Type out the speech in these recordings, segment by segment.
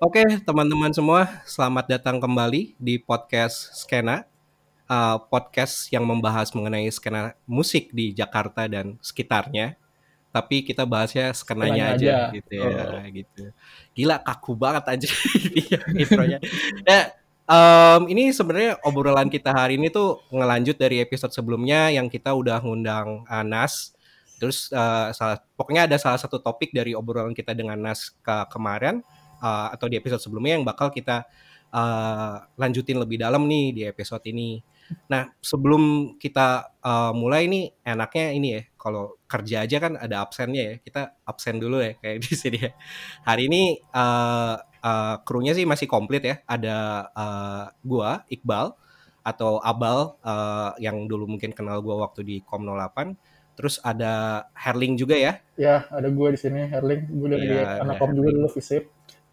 Oke, teman-teman semua, selamat datang kembali di podcast Skena. Uh, podcast yang membahas mengenai skena musik di Jakarta dan sekitarnya. Tapi kita bahasnya skenanya aja, aja, gitu ya, oh. gitu. Gila kaku banget aja intronya. ya, um, ini sebenarnya obrolan kita hari ini tuh ngelanjut dari episode sebelumnya yang kita udah ngundang uh, Nas. Terus uh, salah, pokoknya ada salah satu topik dari obrolan kita dengan Nas ke kemarin uh, atau di episode sebelumnya yang bakal kita uh, lanjutin lebih dalam nih di episode ini. Nah, sebelum kita uh, mulai nih enaknya ini ya, kalau kerja aja kan ada absennya ya. Kita absen dulu ya kayak di sini ya. Hari ini uh, uh, krunya sih masih komplit ya. Ada uh, gua Iqbal atau Abal uh, yang dulu mungkin kenal gua waktu di Kom 08. Terus ada Herling juga ya? Ya, ada gua di sini Herling. Gue dari ya, anak Kom juga dulu visip.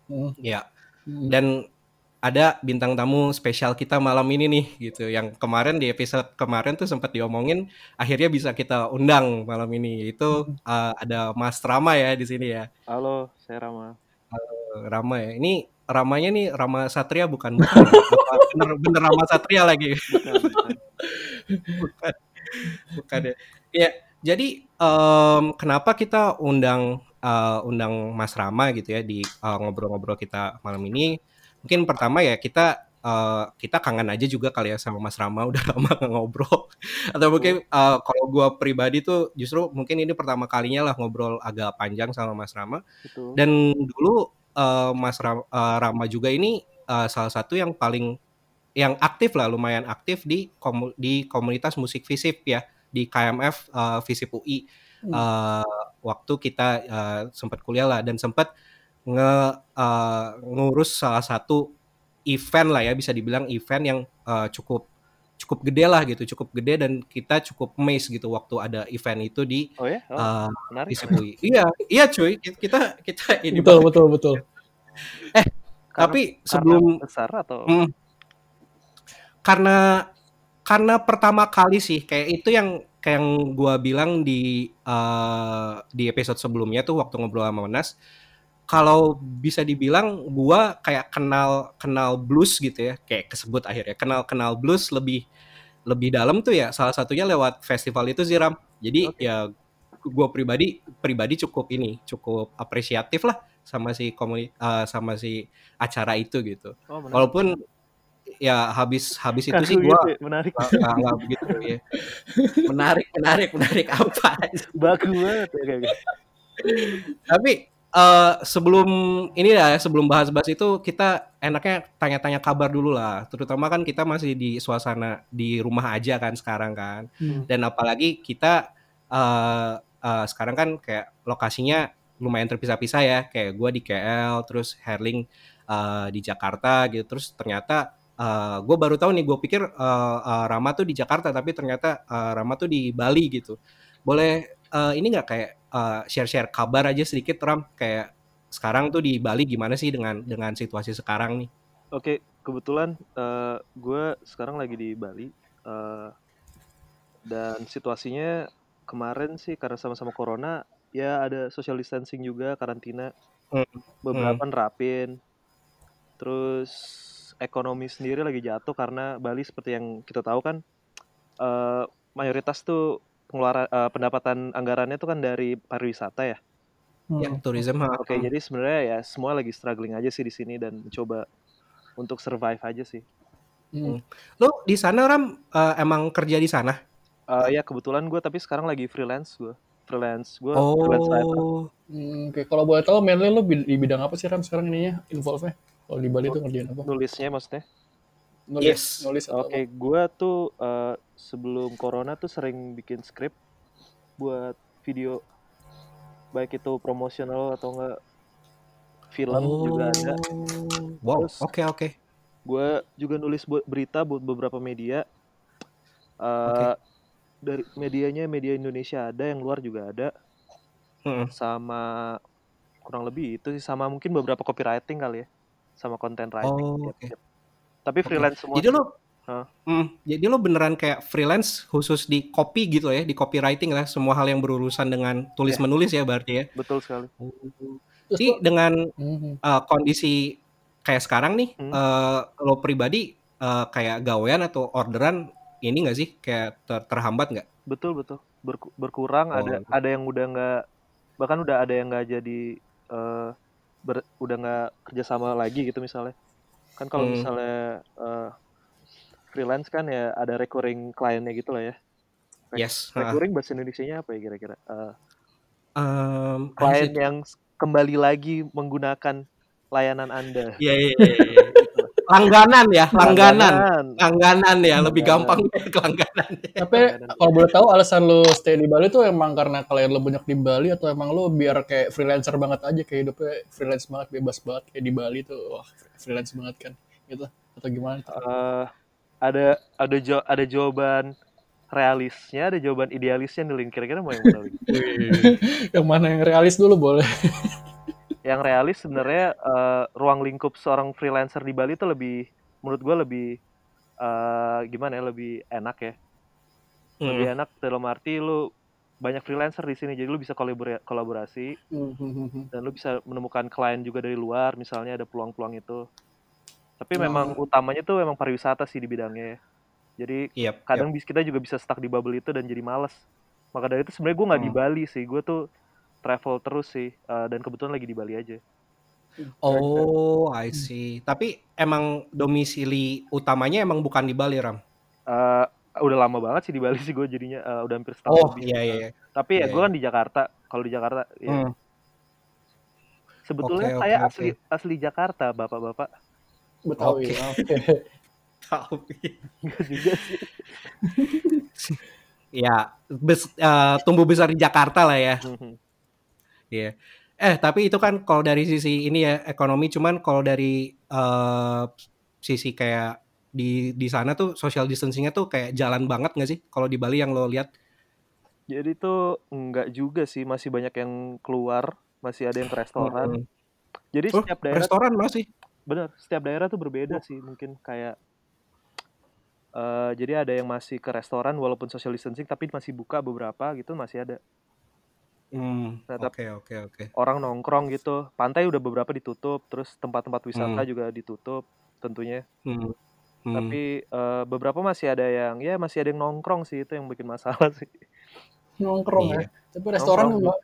Hmm. Ya. Dan ada bintang tamu spesial kita malam ini nih gitu yang kemarin di episode kemarin tuh sempat diomongin akhirnya bisa kita undang malam ini itu uh, ada Mas Rama ya di sini ya. Halo, saya Rama. Halo, Rama ya. Ini Ramanya nih Rama Satria bukan bukan bener, bener Rama Satria lagi. Bukan, bukan. bukan. bukan ya. Ya, jadi um, kenapa kita undang uh, undang Mas Rama gitu ya di ngobrol-ngobrol uh, kita malam ini? mungkin pertama ya kita uh, kita kangen aja juga kali ya sama Mas Rama udah lama ngobrol atau mungkin uh, kalau gue pribadi tuh justru mungkin ini pertama kalinya lah ngobrol agak panjang sama Mas Rama Betul. dan dulu uh, Mas Rama, uh, Rama juga ini uh, salah satu yang paling yang aktif lah lumayan aktif di komu, di komunitas musik visip ya di KMF uh, visip UI hmm. uh, waktu kita uh, sempat kuliah lah dan sempat nge uh, ngurus salah satu event lah ya bisa dibilang event yang uh, cukup cukup gede lah gitu cukup gede dan kita cukup amazed gitu waktu ada event itu di oh ya? Oh, uh, di Sebui. iya iya cuy kita kita ini betul betul betul. Eh karena, tapi sebelum besar atau? Mm, karena karena pertama kali sih kayak itu yang kayak yang gua bilang di uh, di episode sebelumnya tuh waktu ngobrol sama Nas kalau bisa dibilang gua kayak kenal kenal blues gitu ya kayak kesebut akhirnya kenal kenal blues lebih lebih dalam tuh ya salah satunya lewat festival itu Ziram jadi okay. ya gua pribadi pribadi cukup ini cukup apresiatif lah sama si komuni uh, sama si acara itu gitu. Oh, walaupun ya habis habis itu sih gua gitu, ya, menarik nggak begitu ya menarik menarik menarik apa bagus banget ya kayak gitu. tapi uh, sebelum ini ya sebelum bahas-bahas itu kita enaknya tanya-tanya kabar dulu lah. Terutama kan kita masih di suasana di rumah aja kan sekarang kan. Hmm. Dan apalagi kita uh, uh, sekarang kan kayak lokasinya lumayan terpisah-pisah ya. Kayak gue di KL, terus Herling uh, di Jakarta gitu. Terus ternyata uh, gue baru tahu nih. Gue pikir uh, uh, Rama tuh di Jakarta, tapi ternyata uh, Rama tuh di Bali gitu. Boleh uh, ini nggak kayak uh, share-share kabar aja sedikit Ram kayak sekarang tuh di Bali gimana sih dengan dengan situasi sekarang nih? Oke, kebetulan uh, gue sekarang lagi di Bali uh, dan situasinya kemarin sih karena sama-sama corona ya ada social distancing juga karantina hmm. beberapa hmm. nerapin terus ekonomi sendiri lagi jatuh karena Bali seperti yang kita tahu kan uh, mayoritas tuh pengeluaran uh, pendapatan anggarannya itu kan dari pariwisata ya. Hmm. Ya, tourism. Oke, okay, jadi sebenarnya ya semua lagi struggling aja sih di sini dan mencoba untuk survive aja sih. Hmm. Lo di sana Ram uh, emang kerja di sana? Uh, ya kebetulan gue tapi sekarang lagi freelance gue. Freelance gue. Oh. Freelance Hmm, Oke, okay. kalau boleh tahu mainly lo di bidang apa sih Ram sekarang ininya involve-nya? Kalau di Bali tuh ngerjain apa? Nulisnya maksudnya? Nulis, yes. nulis Oke, okay, gue tuh uh, sebelum corona tuh sering bikin skrip buat video baik itu promosional atau enggak film oh. juga ada. Wow, oke oke. Okay, Gue juga nulis buat berita buat beberapa media. Uh, okay. Dari medianya media Indonesia ada, yang luar juga ada. Hmm. Sama kurang lebih itu sih sama mungkin beberapa copywriting kali ya, sama content writing. Oh, okay. Tapi freelance semua. Jadi lo Huh? Hmm, jadi lo beneran kayak freelance khusus di copy gitu ya, di copywriting lah, semua hal yang berurusan dengan tulis menulis ya berarti ya. Betul sekali. Jadi dengan uh, kondisi kayak sekarang nih, Hmm. eh, lo pribadi eh, kayak gawean atau orderan ini nggak sih kayak ter- terhambat nggak? Betul betul. Berku- berkurang Oh. ada ada yang udah nggak bahkan udah ada yang nggak jadi eh, ber- udah nggak kerjasama lagi gitu misalnya. Kan kalau Hmm. misalnya eh, freelance kan ya ada recurring kliennya gitu lah ya. Rek- Yes. Recurring bahasa Indonesia-nya apa ya kira-kira? Eh, Em, klien yang kembali lagi menggunakan layanan Anda. Iya iya iya. Langganan ya, langganan. Langganan ya, lebih gampang ke langganan. Tapi kalau boleh tahu alasan lo stay di Bali tuh emang karena kalian lo banyak di Bali atau emang lo biar kayak freelancer banget aja kayak hidupnya freelance banget bebas banget kayak di Bali tuh wah freelance banget kan gitu atau gimana tuh? Eh, ada ada jo- ada jawaban realisnya, ada jawaban idealisnya nih. Kira-kira mau yang mana yang mana yang realis dulu boleh? yang realis sebenarnya eh, ruang lingkup seorang freelancer di Bali itu lebih menurut gue lebih eh, gimana ya lebih enak ya lebih Hmm. enak dalam arti lu banyak freelancer di sini jadi lu bisa kolabora- kolaborasi dan lu bisa menemukan klien juga dari luar misalnya ada peluang-peluang itu tapi Oh. memang utamanya tuh memang pariwisata sih di bidangnya ya. jadi Yap, kadang bis kita juga bisa stuck di bubble itu dan jadi males maka dari itu sebenarnya gue nggak di Hmm. Bali sih gue tuh travel terus sih eh, dan kebetulan lagi di Bali aja Oh, I see. Tapi emang domisili utamanya emang bukan di Bali, Ram. Eh, udah lama banget sih di Bali sih gue jadinya eh, udah hampir setahun Oh, iya iya iya. Tapi ya Iya, gue iya. kan di Jakarta. Kalau di Jakarta ya Hmm. sebetulnya Oke, saya oke, asli asli Jakarta, bapak-bapak. Betawi. Oke. Oke. Tahu. Enggak juga sih. ya, bes- eh, tumbuh besar di Jakarta lah ya. Iya. Eh, tapi itu kan kalau dari sisi ini ya ekonomi, cuman kalau dari eh, sisi kayak di di sana tuh social distancingnya tuh kayak jalan banget nggak sih? Kalau di Bali yang lo lihat? Jadi tuh enggak juga sih, masih banyak yang keluar, masih ada yang ke restoran. Hmm. Jadi Oh, setiap daerah restoran masih. bener, setiap daerah tuh Oh. berbeda sih mungkin kayak eh jadi ada yang masih ke restoran walaupun social distancing tapi masih buka beberapa gitu masih ada. Hmm, Oke tapi oke oke. orang nongkrong gitu. Pantai udah beberapa ditutup, terus tempat-tempat wisata Hmm. juga ditutup tentunya. Hmm. Hmm. Tapi eh, beberapa masih ada yang ya masih ada yang nongkrong sih itu yang bikin masalah sih. Nongkrong Iya. ya. Tapi restoran Nongkrong. nggak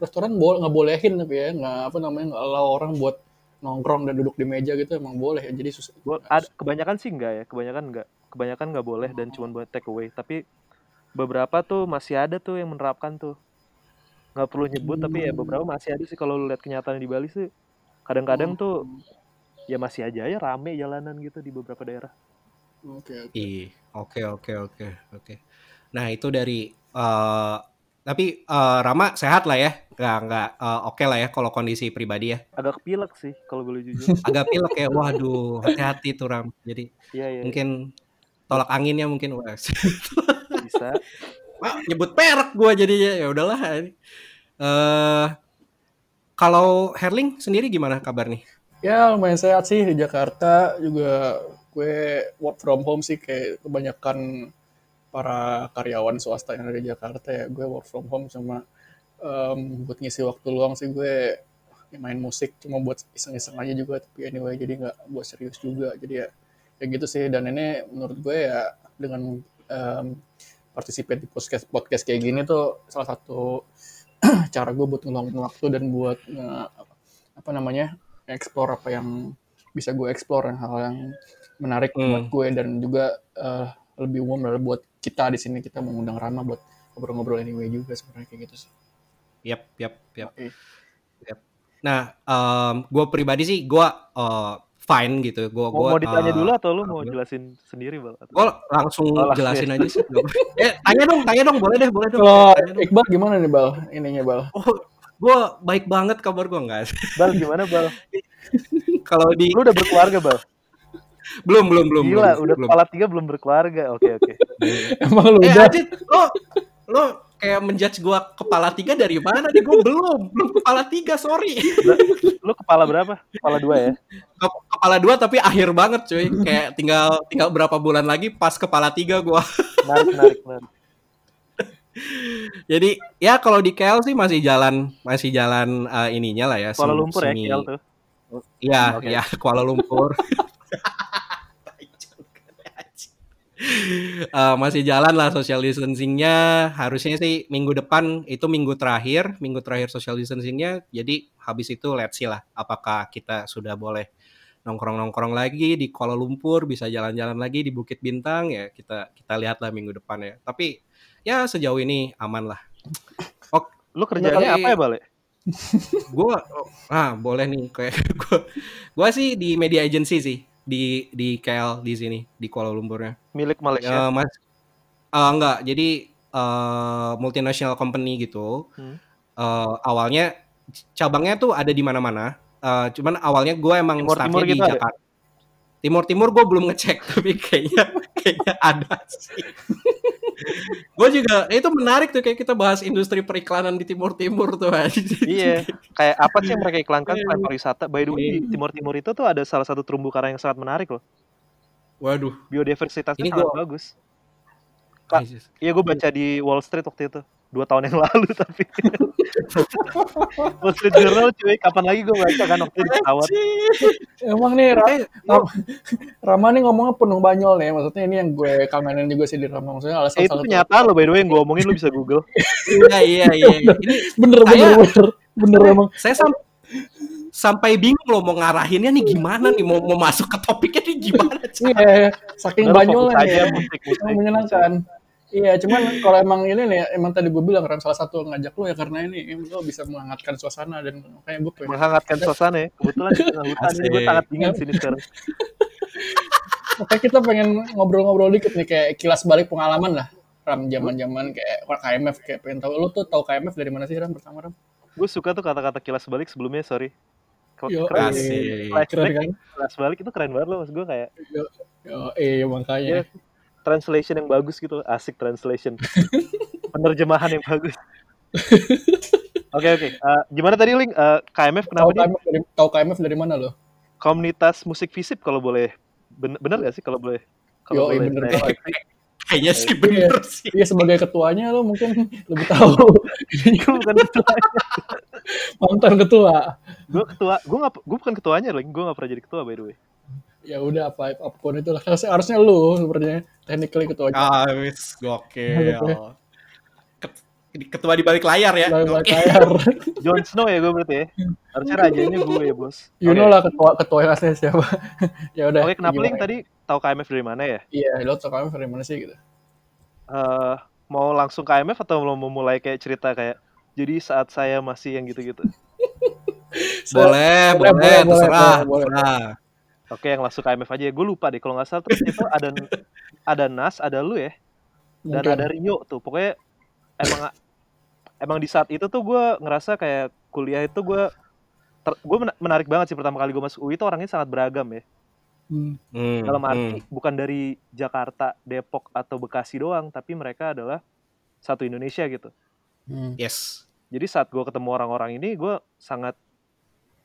restoran boleh nggak bolehin tapi ya nggak apa namanya nggak allow orang buat nongkrong dan duduk di meja gitu emang boleh ya. Jadi susah. Bo- ad- kebanyakan sih enggak ya, kebanyakan enggak. Kebanyakan enggak boleh dan cuma buat take away. Tapi beberapa tuh masih ada tuh yang menerapkan tuh. Nggak perlu nyebut tapi ya beberapa masih ada sih kalau lu lihat kenyataan di Bali sih. Kadang-kadang tuh ya masih aja ya rame jalanan gitu di beberapa daerah. Oke. oke. Ih, oke oke oke oke. Nah itu dari eh tapi eh, Rama sehat lah ya, nggak nggak eh, oke lah ya kalau kondisi pribadi ya. Agak kepilek sih kalau boleh jujur. Agak pilek ya, waduh hati-hati tuh Ram. Jadi Iya iya mungkin tolak anginnya mungkin wah. bisa. Nyebut perak gua jadinya. Ya udahlah. Eh kalau Herling sendiri gimana kabar nih? Ya lumayan sehat sih di Jakarta. Juga gue work from home sih kayak kebanyakan para karyawan swasta yang ada di Jakarta ya. Gue work from home cuma em, buat ngisi waktu luang sih gue. Ya main musik cuma buat iseng-iseng aja juga tapi anyway jadi nggak buat serius juga. Jadi ya ya gitu sih. Dan ini menurut gue ya dengan em, participate di podcast podcast kayak gini tuh salah satu cara gue buat ngeluangin waktu dan buat nge- apa namanya explore apa yang bisa gue explore yang hal yang menarik Hmm. buat gue dan juga eh, lebih umum adalah buat kita di sini kita mengundang Rama buat ngobrol-ngobrol anyway juga sebenarnya kayak gitu sih. Yap, yap, yap. Oke. Nah, gue pribadi sih gue eh, fine gitu. Gue Mau, mau ditanya eh, dulu atau lu mau jelasin sendiri, Bal? Gue langsung Oh, jelasin ya. aja sih. eh, tanya dong, tanya dong, boleh deh, boleh dong. Kalau Tanya dong. Iqbal gimana nih Bal? Ininya Bal. Oh, gue baik banget kabar gue enggak. Bal gimana, Bal? Kalau di Lu udah berkeluarga, Bal? belum belum belum Gila, belum, udah belum. kepala tiga belum berkeluarga. Oke, oke. Emang lu Eh, udah? Ajit, lo lo kayak menjudge gue kepala tiga dari mana nih? Gue belum, belum kepala tiga, sorry. Lu kepala berapa? Kepala dua ya? Ke- Kepala dua tapi akhir banget cuy. Kayak tinggal tinggal berapa bulan lagi pas kepala tiga gue. Menarik, menarik, menarik. Jadi ya kalau di KL sih masih jalan masih jalan eh, ininya lah ya. Kuala Lumpur ya, semi- KL tuh. Iya, Oke. iya Kuala Lumpur. Eh, masih jalan lah social distancingnya. Harusnya sih minggu depan itu minggu terakhir, minggu terakhir social distancingnya. Jadi habis itu let's see lah, apakah kita sudah boleh nongkrong-nongkrong lagi di Kuala Lumpur, bisa jalan-jalan lagi di Bukit Bintang ya kita kita lihat lah minggu depan ya. Tapi ya sejauh ini aman lah. Lu kerjanya Kali- apa ya, Bale? Gue, ah boleh nih kayak gue, gue sih di media agency sih di di KL di sini di Kuala Lumpurnya. Milik Malaysia. Ya, mas, eh, enggak. Jadi eh, multinational company gitu. Hmm. Eh, awalnya cabangnya tuh ada di mana-mana. Eh, cuman awalnya gue emang Timur-timur startnya di gitu ada? Jakarta. Timur-timur gue belum ngecek tapi kayaknya kayaknya ada sih. gue juga itu menarik tuh kayak kita bahas industri periklanan di Timur-timur tuh. Iya, kayak apa sih yang mereka iklankan Iya. selain pariwisata? By the way, di Timur Timur itu tuh ada salah satu terumbu karang yang sangat menarik loh. Waduh. Biodiversitasnya Ini sangat gua- bagus. Iya, gue baca di Wall Street waktu itu. Dua tahun yang lalu tapi. Wall Street Journal cuy, kapan lagi gue baca kan waktu pesawat. Emang nih Ra- Eh, Ram- Rama nih ngomongnya penuh banyol nih. Maksudnya ini yang gue kangenin juga sih di Rama. Maksudnya alasan Eh, itu kenyataan loh by the way yang gue omongin lu bisa google. Iya iya iya. Ini Bener bener Saya- bener. Bener emang. saya sam- sampai bingung loh mau ngarahinnya nih gimana nih mau mau masuk ke topiknya nih gimana cara Iya, saking Udah, lu banyolnya ya. musik, musik, menyenangkan. Iya, cuman kalau emang ini nih, emang tadi gue bilang Ram salah satu ngajak lo ya karena ini lo bisa menghangatkan suasana dan makanya gue pengen. Menghangatkan suasana ya. Kebetulan di tengah hutan jadi gue sangat dingin sini sekarang. Makanya kita pengen ngobrol-ngobrol dikit nih kayak kilas balik pengalaman lah. Ram zaman-zaman kayak KMF kayak pengen tahu lo tuh tahu KMF dari mana sih Ram pertama Ram? Gue suka tuh kata-kata kilas balik sebelumnya, sorry. Yo, Keren, Asik. flashback, Keren kan? kilas balik itu keren banget loh, mas gue kayak Yo, eh makanya. Translation yang bagus gitu, asik translation. Penerjemahan yang bagus. Oke oke, Eh, gimana tadi Link? Eh, KMF kenapa Tahu dia KMF dari tahu KMF dari mana lo? komunitas musik visip kalau boleh bener, bener gak sih kalau boleh kalau Yo, boleh bener banget. kayaknya sih bener sih Iya sebagai ketuanya lo mungkin lebih tahu. gue bukan ketua Mantan ketua. gue ketua gue nggak gue bukan ketuanya Link gue nggak pernah jadi ketua by the way Ya udah apa apa pun itu lah. Harusnya, harusnya lu sepertinya technically ketuanya. ah wis gokil Ket- ketua di balik layar ya Lah, Gokil. layar. Jon Snow ya gue berarti ya harusnya rajanya gue ya bos You know lah ketua ketua yang asli siapa. ya udah. Oke, kenapa gimana? Link tadi tahu KMF dari mana ya? Iya, lo tau KMF dari mana sih gitu. Eh, mau langsung ke IMF atau mau mulai kayak cerita kayak jadi saat saya masih yang gitu-gitu. boleh Boleh, boleh boleh, terserah boleh, boleh. terserah Oke, yang langsung ke IMF aja. Gue lupa deh kalau nggak salah terus itu ada ada Nas, ada lu ya, dan Mungkin. ada Rio tuh. Pokoknya emang emang di saat itu tuh gue ngerasa kayak kuliah itu gue gue menarik banget sih pertama kali gue masuk UI itu orangnya sangat beragam ya. Hmm. Hmm, Dalam hmm. arti bukan dari Jakarta, Depok atau Bekasi doang, tapi mereka adalah satu Indonesia gitu. Hmm. yes Jadi saat gue ketemu orang-orang ini, gue sangat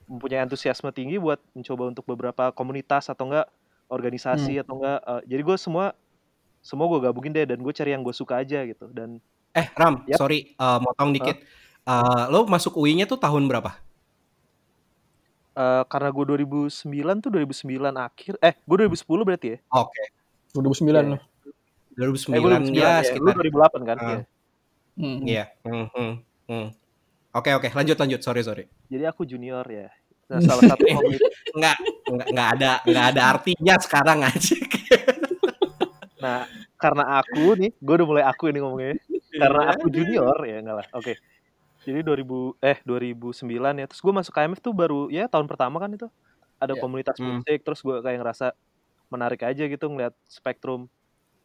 mempunyai antusiasme tinggi buat mencoba untuk beberapa komunitas atau enggak organisasi atau enggak. eh, jadi gue semua semua gue gabungin deh dan gue cari yang gue suka aja gitu. Dan eh Ram Yap. sorry eh, motong dikit Eh, lo masuk UI-nya tuh tahun berapa eh, karena gue 2009 tuh 2009 akhir, eh gue 2010 berarti ya? oke 2009 lo. 2009, Eh gue 2009 ya ya, lu sekitar 2008 kan? Ah. Iya. Hmm. Iya. Hmm, hmm, hmm. Oke oke lanjut lanjut sorry sorry. Jadi aku junior ya. Nah, salah satu komunitas. Nggak nggak nggak ada nggak ada artinya sekarang aja. Nah, karena aku nih, gue udah mulai aku ini ngomongnya. Karena Iya. aku junior ya enggak lah. Oke. Jadi 2000 eh 2009 ya. Terus gue masuk KMF tuh baru ya tahun pertama kan itu. Ada Iya. komunitas Hmm. musik terus gue kayak ngerasa menarik aja gitu ngeliat spektrum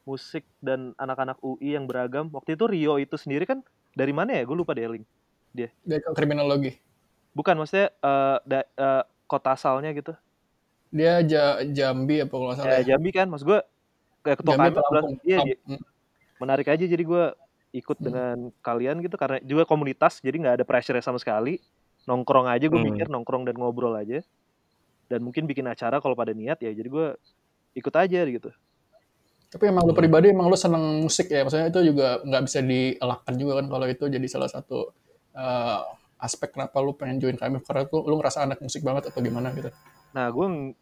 musik dan anak-anak UI yang beragam. Waktu itu Rio itu sendiri kan dari mana ya? Gue lupa deh link. Dia ke kriminologi. Bukan maksudnya eh, da- eh, kota asalnya gitu. Dia Ja- Jambi apa kalau salah. Eh, ya? Jambi kan, maksud gue kayak ketua Jambi iya, hmm. menarik aja jadi gue ikut Hmm. dengan kalian gitu karena juga komunitas jadi nggak ada pressure sama sekali nongkrong aja gue Hmm. mikir nongkrong dan ngobrol aja dan mungkin bikin acara kalau pada niat ya jadi gue ikut aja gitu Tapi emang lu pribadi emang lu seneng musik ya. Maksudnya itu juga nggak bisa dielakkan juga kan kalau itu jadi salah satu eh, aspek kenapa lu pengen join KMF karena tuh lu ngerasa anak musik banget atau gimana gitu? Nah, gue ng-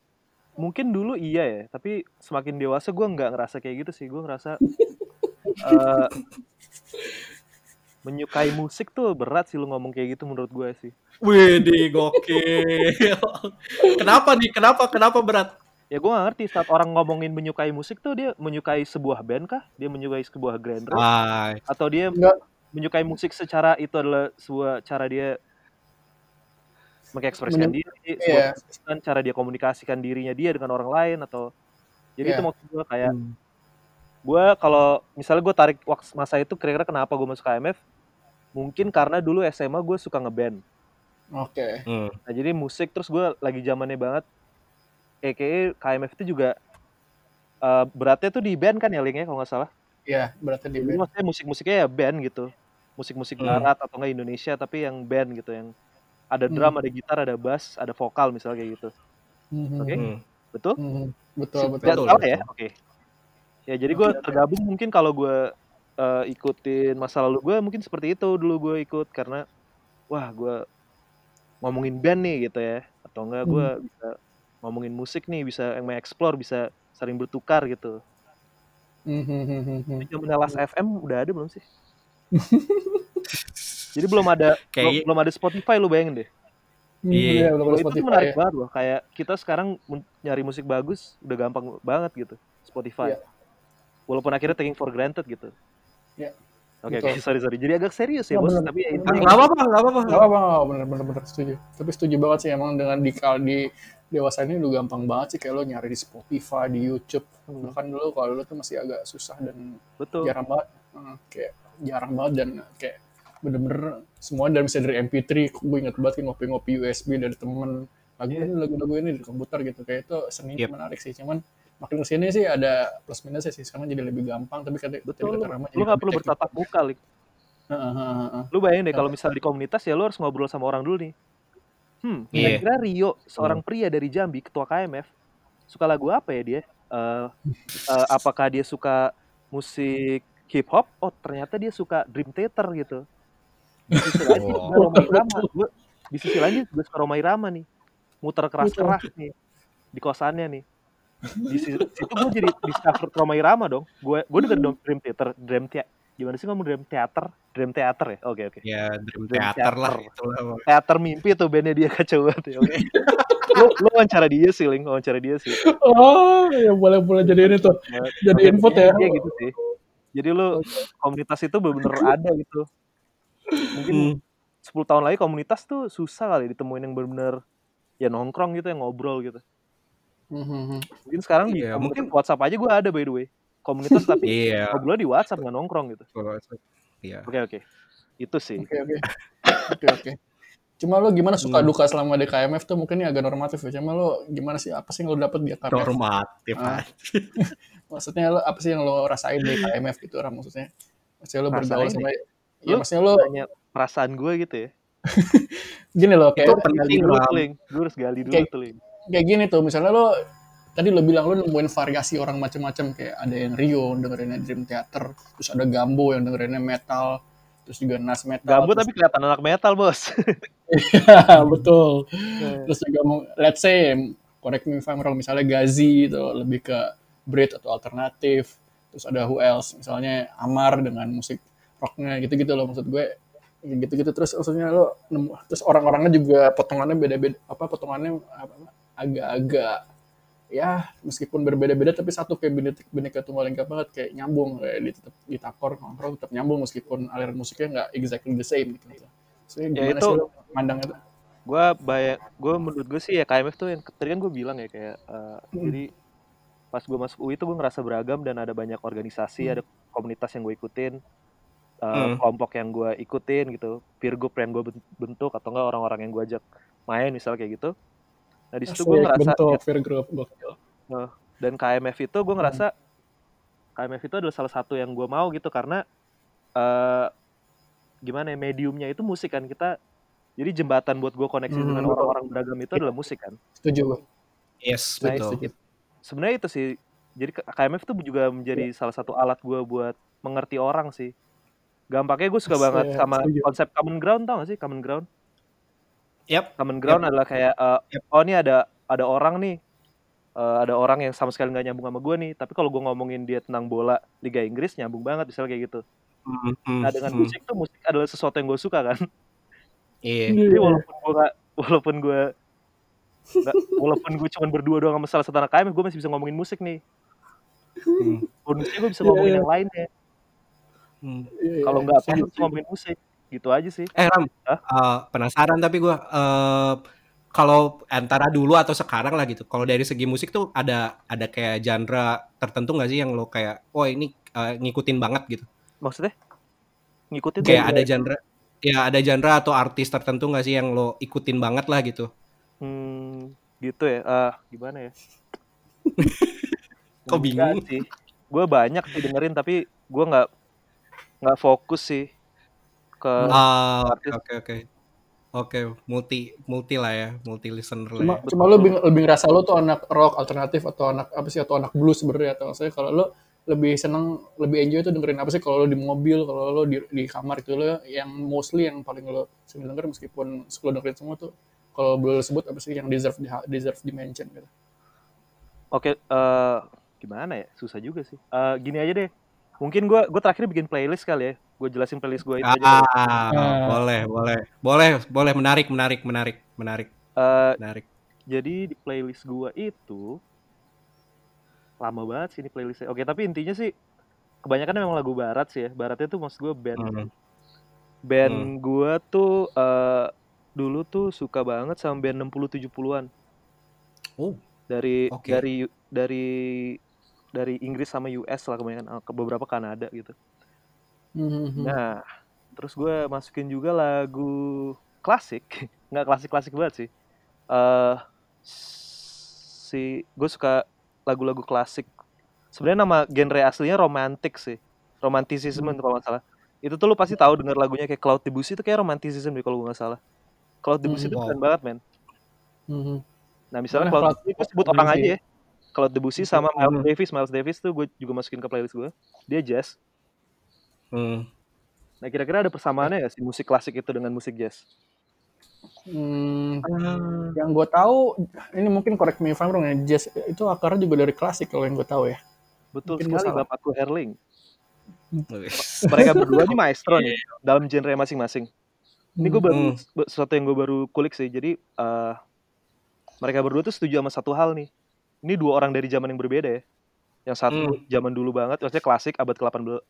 mungkin dulu iya ya, tapi semakin dewasa gue nggak ngerasa kayak gitu sih. Gue ngerasa eh, menyukai musik tuh berat sih lu ngomong kayak gitu menurut gue sih. Wih, di gokil. kenapa nih? Kenapa? Kenapa berat? Ya gue gak ngerti saat orang ngomongin menyukai musik tuh dia menyukai sebuah band kah? Dia menyukai sebuah genre? Ah, Atau dia Enggak. Menyukai musik secara itu adalah sebuah cara dia mengekspresikan diri, Iya. sebuah keputusan, cara dia komunikasikan dirinya dia dengan orang lain atau jadi Iya. itu maksud gue kayak Hmm. gue kalau misalnya gue tarik waktu masa itu kira-kira kenapa gue masuk KMF mungkin karena dulu SMA gue suka ngeband Oke. hmm. nah jadi musik terus gue lagi zamannya banget EKE KMF itu juga eh, beratnya tuh di band kan ya linknya kalau nggak salah Iya, berarti di band. maksudnya musik-musiknya ya band gitu musik-musik Hmm. barat atau enggak Indonesia tapi yang band gitu yang ada Hmm. drum ada gitar ada bass ada vokal misalnya kayak gitu Mhm. Oke. Hmm. betul Mhm. Betul, betul. Betul, salah betul. ya oke ya jadi gue tergabung mungkin kalau gue eh, ikutin masa lalu gue mungkin seperti itu dulu gue ikut karena wah gue ngomongin band nih gitu ya atau enggak gue Hmm. bisa ngomongin musik nih bisa yang mengeksplor bisa saling bertukar gitu Mhm. Di zaman Las FM udah ada belum sih jadi belum ada belum, Kayak- belum ada Spotify lu bayangin deh Mhm, Iya. Iya, belum ada Kalau itu Spotify menarik ya. banget loh kayak kita sekarang nyari musik bagus udah gampang banget gitu Spotify Iya. walaupun akhirnya taking for granted gitu Iya. Oke oke Betul. sorry sorry jadi agak serius ya Nggak, bos bener. tapi ya Nggak apa-apa, nggak apa-apa. Gak apa-apa, nggak apa-apa, bener, bener, bener setuju. Tapi setuju banget sih emang dengan di di dewasa ini udah gampang banget sih kayak lo nyari di Spotify, di YouTube. Hmm. Bahkan dulu kalau lo tuh masih agak susah dan betul jarang banget, eh, kayak jarang banget dan kayak bener-bener semua dan bisa dari MP3. Gue inget banget kayak ngopi-ngopi USB dari temen. Lagu Iya. ini, lagu-lagu ini di komputer gitu. Kayak itu seni Yep. menarik sih. Cuman makin ke sini sih ada plus minusnya sih. Sekarang jadi lebih gampang. Tapi kata, betul tadi lu, kata Rama lu nggak perlu bertatap muka Lik. teknik. Heeh, heeh, heeh. lu bayangin deh kalau misalnya di komunitas ya lu harus ngobrol sama orang dulu nih hmm Iya. kira-kira Rio seorang pria dari Jambi ketua KMF suka lagu apa ya dia Eh, eh, apakah dia suka musik hip hop oh ternyata dia suka Dream Theater gitu di sisi lain dia suka Roma Irama Gua, di sisi lain suka Roma Irama nih muter keras-keras nih di kosannya nih di situ, situ gue jadi discover Roma Irama dong. Gue gue denger dong Dream Theater Dream Theater gimana sih ngomong Dream Theater? Dream Theater ya? Oke oke. Ya, Dream Dream Theater lah. Theater. Itulah. teater mimpi tuh bandnya dia kacau banget ya oke. Lu lu wawancara dia sih Ling wawancara dia sih. Oh, ya boleh boleh jadi ini tuh. Jadi input ya. Iya gitu sih. Jadi lu komunitas itu bener-bener ada gitu. Mungkin 10 tahun lagi komunitas tuh susah kali ditemuin yang bener-bener ya nongkrong gitu yang ngobrol gitu Mhm. mungkin sekarang di Iya, mungkin- WhatsApp aja gue ada by the way komunitas tapi Iya. ngobrol di WhatsApp nggak nongkrong gitu Iya. oke oke itu sih Oke oke. Oke oke. Cuma lo gimana suka Hmm. duka selama di KMF tuh mungkin ini agak normatif ya. Cuma lo gimana sih apa sih yang lo dapet di KMF? Normatif. Ah. Maksudnya lo apa sih yang lo rasain di KMF gitu Ram maksudnya? Maksudnya lo bergaul Rasain sama ya? Ya Lu maksudnya lo tanya perasaan gue gitu ya gini loh Itu kayak gali penting gue harus gali dulu Kayak- kayak gini tuh misalnya lo tadi lo bilang lo nemuin variasi orang macam-macam kayak ada yang Rio dengerinnya Dream Theater, terus ada Gambo yang dengerinnya metal, terus juga Nas metal. Gabut terus- tapi kelihatan anak metal bos Iya, betul. Terus juga mau, let's say, correct me if I'm wrong, misalnya Gazi itu lebih ke Brit atau alternatif. Terus ada Who Else, misalnya Amar dengan musik rocknya gitu-gitu loh maksud gue. Gitu-gitu terus maksudnya lo nemu, terus orang-orangnya juga potongannya beda-beda apa potongannya apa, agak-agak ya meskipun berbeda-beda tapi satu kayak bineka, bineka tunggal ika banget kayak nyambung kayak di tetap di takor nongkrong tetap nyambung meskipun aliran musiknya nggak exactly the same gitu. So, Ya, gimana itu- sih mandang itu? gue bayang gue menurut gue sih ya KMF tuh yang tadi kan gue bilang ya kayak eh, Hmm. jadi pas gue masuk UI tuh gue ngerasa beragam dan ada banyak organisasi Hmm. ada komunitas yang gue ikutin eh, Hmm. kelompok yang gue ikutin gitu peer group yang gue bentuk atau enggak orang-orang yang gue ajak main misalnya kayak gitu nah di situ gue ngerasa bentuk ya, peer group gokil. dan KMF itu gue Hmm. ngerasa KMF itu adalah salah satu yang gue mau gitu karena eh gimana ya mediumnya itu musik kan kita jadi jembatan buat gue koneksi Hmm, dengan orang-orang beragam itu adalah musik kan Setuju gue. Yes, Nah, betul. Setuju. sebenarnya itu sih jadi KMF itu juga menjadi Iya. salah satu alat gue buat mengerti orang sih gampangnya gue suka banget sama setuju. konsep common ground tau gak sih common ground Yap. Common ground adalah kayak uh, Yap. oh ini ada ada orang nih uh, ada orang yang sama sekali nggak nyambung sama gue nih tapi kalau gue ngomongin dia tentang bola Liga Inggris nyambung banget misalnya kayak gitu Hmm, hmm, nah dengan hmm. musik tuh musik adalah sesuatu yang gue suka kan Iya. jadi walaupun gue gak, walaupun gue nggak- walaupun gue cuma berdua doang sama salah satu anak KM gue masih bisa ngomongin musik nih Hmm, bonusnya gue bisa ngomongin iya. yang lainnya hmm. Iya, kalau nggak setuju. ngomongin musik gitu aja sih Eh Ram, eh, penasaran tapi gue eh kalau antara dulu atau sekarang lah gitu. Kalau dari segi musik tuh ada ada kayak genre tertentu nggak sih yang lo kayak, oh ini eh, ngikutin banget gitu. maksudnya ngikutin Kayak ada genre, ya ada genre atau artis tertentu nggak sih yang lo ikutin banget lah gitu. Hmm, gitu ya. Ah, gimana ya? Kok bingung? sih. Gue banyak sih dengerin tapi gue nggak nggak fokus sih ke Ah, oke oke oke. Oke, multi multi lah ya, multi listener lah. Cuma, ya. cuma lu lebih, lebih ngerasa lu tuh anak rock alternatif atau anak apa sih atau anak blues sebenarnya atau saya kalau lu lebih seneng lebih enjoy tuh dengerin apa sih kalau lu di mobil kalau lu di, di kamar itu lu yang mostly yang paling lu sering denger meskipun lu dengerin semua tuh kalau boleh sebut apa sih yang deserve di deserve di mention gitu. Oke, eh, gimana ya? Susah juga sih. Eh, gini aja deh. Mungkin gue gue terakhir bikin playlist kali ya. Gue jelasin playlist gue itu aja. deh. Ah, Ah. boleh, boleh, boleh, boleh menarik, menarik, menarik, menarik, Eh, menarik. jadi di playlist gue itu lama banget sih ini playlistnya. Oke, tapi intinya sih kebanyakan memang lagu barat sih ya. Baratnya tuh maksud gue band Hmm. band gue tuh eh, dulu tuh suka banget sama band 60 70-an. Oh, dari Oke. dari dari dari Inggris sama US lah kebanyakan eh, ke beberapa Kanada gitu. Hmm. Nah, terus gue masukin juga lagu klasik, nggak klasik-klasik banget sih. eh si gue suka lagu-lagu klasik. Sebenarnya nama genre aslinya romantik sih, romanticism Hmm. kalau nggak salah. Itu tuh lu pasti tahu denger lagunya kayak Cloud Debussy itu kayak romanticism deh kalau gue nggak salah. Cloud Debussy Hmm, itu keren banget men. Hmm. Nah misalnya Mana Cloud Cloud- Debussy gue sebut orang aja ya. Cloud Debussy sama Miles Hmm. Davis, Miles Davis tuh gue juga masukin ke playlist gue. Dia jazz. Hmm. Nah kira-kira ada persamaannya ya si musik klasik itu dengan musik jazz? Hmm, yang gue tahu ini mungkin correct me if I'm wrong ya jazz itu akarnya juga dari klasik kalau yang gue tahu ya. Betul Mungkin sekali bapakku Herling. Mereka berdua ini maestro nih dalam genre masing-masing. Ini gue baru Hmm. sesuatu yang gue baru kulik sih. Jadi eh, mereka berdua tuh setuju sama satu hal nih. Ini dua orang dari zaman yang berbeda ya. Yang satu Hmm. zaman dulu banget, maksudnya klasik abad ke-18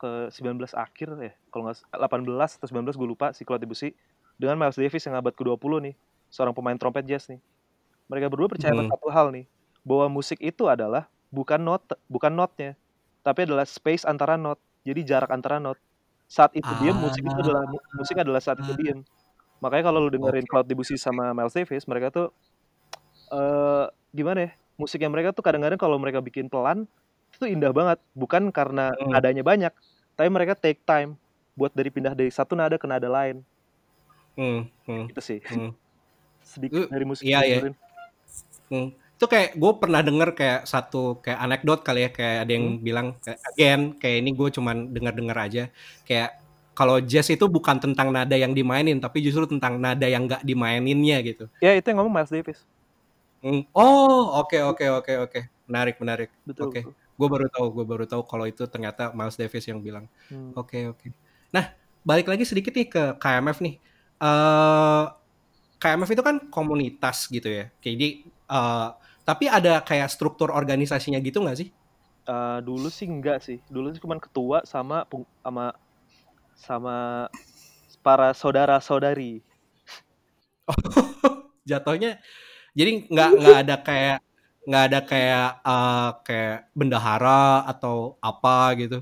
ke 19 akhir ya. Kalau nggak 18 atau 19 gue lupa si Claude Debussy dengan Miles Davis yang abad ke-20 nih, seorang pemain trompet jazz nih. Mereka berdua percaya Hmm. satu hal nih, bahwa musik itu adalah bukan not bukan notnya, tapi adalah space antara not. Jadi jarak antara not. Saat itu diam, musik itu adalah mu- musik adalah saat itu diam. Makanya kalau lu dengerin Cloud Debussy sama Miles Davis, mereka tuh eh gimana ya? Musiknya mereka tuh kadang-kadang kalau mereka bikin pelan itu indah banget, bukan karena Hmm. nadanya banyak, tapi mereka take time buat dari pindah dari satu nada ke nada lain. Hmm, hmm, Itu sih. hmm. Sedikit dari musik iya, iya. Hmm. Itu kayak gue pernah denger kayak satu kayak anekdot kali ya kayak ada yang bilang kayak, again kayak ini gue cuman denger-denger aja kayak kalau jazz itu bukan tentang nada yang dimainin tapi justru tentang nada yang nggak dimaininnya gitu. Ya itu yang ngomong Miles Davis. Hmm. Oh oke oke oke oke menarik menarik. Betul. Oke. betul. Gue baru tahu gue baru tahu kalau itu ternyata Miles Davis yang bilang. Hmm. Oke oke. Nah balik lagi sedikit nih ke KMF nih. eh KMF itu kan komunitas gitu ya. Jadi eh, tapi ada kayak struktur organisasinya gitu nggak sih? Eh, dulu sih enggak sih. Dulu sih cuma ketua sama sama sama para saudara-saudari. Jatuhnya jadi nggak nggak ada kayak nggak ada kayak eh, kayak bendahara atau apa gitu.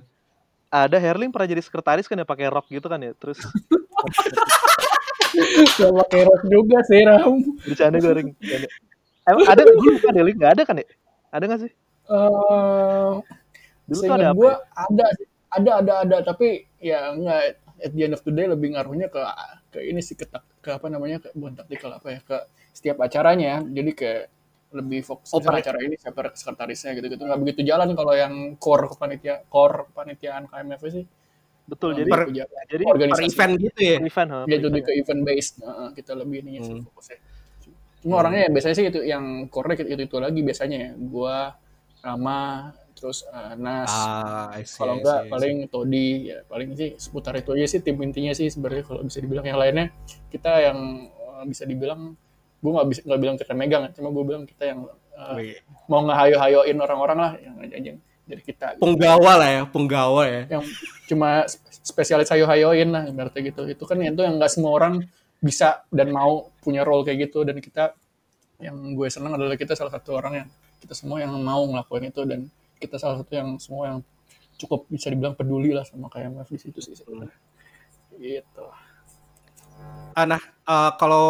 Ada Herling pernah jadi sekretaris kan ya pakai rok gitu kan ya. Terus Gak pakai rok juga sih Ram. bercanda gue Ring. Emang ada gue lupa deh Ling. Nggak ada kan ya? Ada nggak sih? Eh, Dulu tuh ada apa? gue ya? ada sih. ada ada ada tapi ya nggak at the end of the day lebih ngaruhnya ke ke ini sih ke, ke apa namanya ke bukan taktikal apa ya ke setiap acaranya jadi kayak lebih fokus Oh, misalnya per- acara ini siapa sekretarisnya gitu gitu nggak begitu jalan kalau yang core panitia core panitiaan KMF sih. Betul, jadi Per- jadi Per organisasi event gitu ya. event, ha, per lebih ke event. based Nah, kita lebih sih Hmm. fokusnya. Cuma orangnya ya biasanya sih itu yang core itu itu lagi biasanya ya. Gua Rama terus uh, Nas. Ah, kalau enggak paling Todi ya paling sih seputar itu aja sih tim intinya sih sebenarnya kalau bisa dibilang yang lainnya. Kita yang uh, bisa dibilang gue nggak bisa nggak bilang kita megang cuma gue bilang kita yang uh, mau ngehayo-hayoin orang-orang lah yang aja dari kita. Gitu. Penggawa lah ya, penggawa ya. yang cuma sp- spesialis hayo-hayoin lah ibaratnya gitu. Itu kan itu yang nggak semua orang bisa dan mau punya role kayak gitu. Dan kita yang gue senang adalah kita salah satu orang yang kita semua yang mau ngelakuin itu. Dan kita salah satu yang semua yang cukup bisa dibilang peduli lah sama KMF di situ sih. Sebenarnya gitu Ah, nah, eh, kalau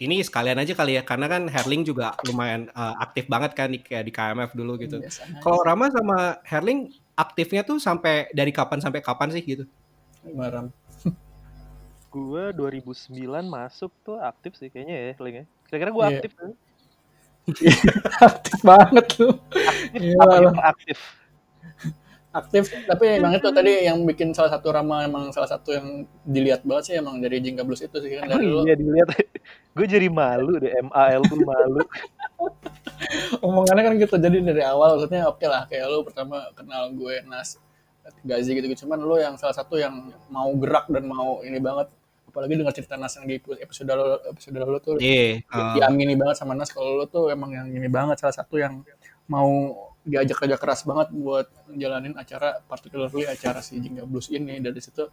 ini sekalian aja kali ya, karena kan Herling juga lumayan eh, aktif banget kan di, kayak di KMF dulu gitu. biasanya Kalau Rama sama Herling aktifnya tuh sampai dari kapan sampai kapan sih gitu? Gimana, Ram? Gue 2009 masuk tuh aktif sih kayaknya ya, Link ya. Kira-kira gue Iya. aktif kan? aktif banget lu Aktif Iya yang aktif? Aktif tapi emang itu tadi yang bikin salah satu Rama emang salah satu yang dilihat banget sih emang dari Jingga Blues itu sih kan dari lu iya dilihat. gue jadi malu deh, MAL tuh malu. omongannya kan gitu jadi dari awal maksudnya oke lah kayak lu pertama kenal gue Nas Gazi gitu gitu cuman lu yang salah satu yang mau gerak dan mau ini banget apalagi dengar cerita Nas yang di episode lalu episode lalu tuh Iya. di- diamini banget sama Nas kalau lu tuh emang yang ini banget salah satu yang mau diajak kerja keras banget buat jalanin acara particularly acara si Jingga Blues ini. Dari situ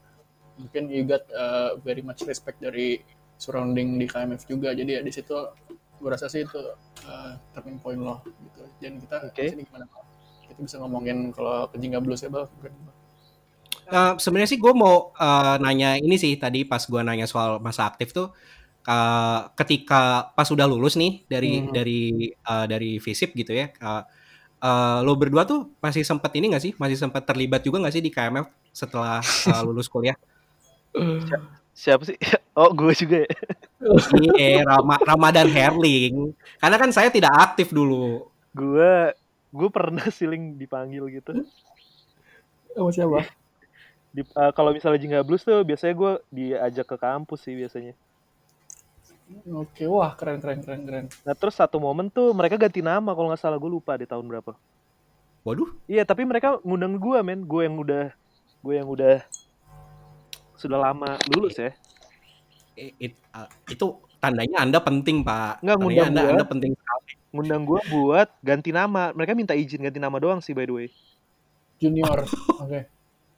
mungkin you got uh, very much respect dari surrounding di KMF juga. Jadi ya di situ gue rasa sih itu uh, turning point lo gitu. Dan kita Oke. di sini gimana kita bisa ngomongin kalau ke Jingga Blues ya bang Eh, sebenarnya sih gue mau eh, nanya ini sih tadi pas gue nanya soal masa aktif tuh eh, ketika pas udah lulus nih dari Hmm. dari eh, dari FISIP gitu ya eh, eh, lo berdua tuh masih sempet ini gak sih masih sempet terlibat juga gak sih di KMF setelah eh, lulus kuliah Siapa sih? Oh, gue juga ya. iya Rama Ramadan Herling karena kan saya tidak aktif dulu Gue gue pernah siling dipanggil gitu. sama siapa Di, eh, kalau misalnya Jingga Blues tuh biasanya gue diajak ke kampus sih biasanya. Oke wah keren keren keren keren Nah terus satu momen tuh mereka ganti nama kalau nggak salah gue lupa di tahun berapa. waduh Iya tapi mereka ngundang gue men, gue yang udah gue yang udah sudah lama lulus ya. it- eh, itu tandanya anda penting pak Nggak, tandanya ngundang anda gua. anda penting sekali Ngundang gue buat ganti nama. Mereka minta izin ganti nama doang sih by the way. junior oke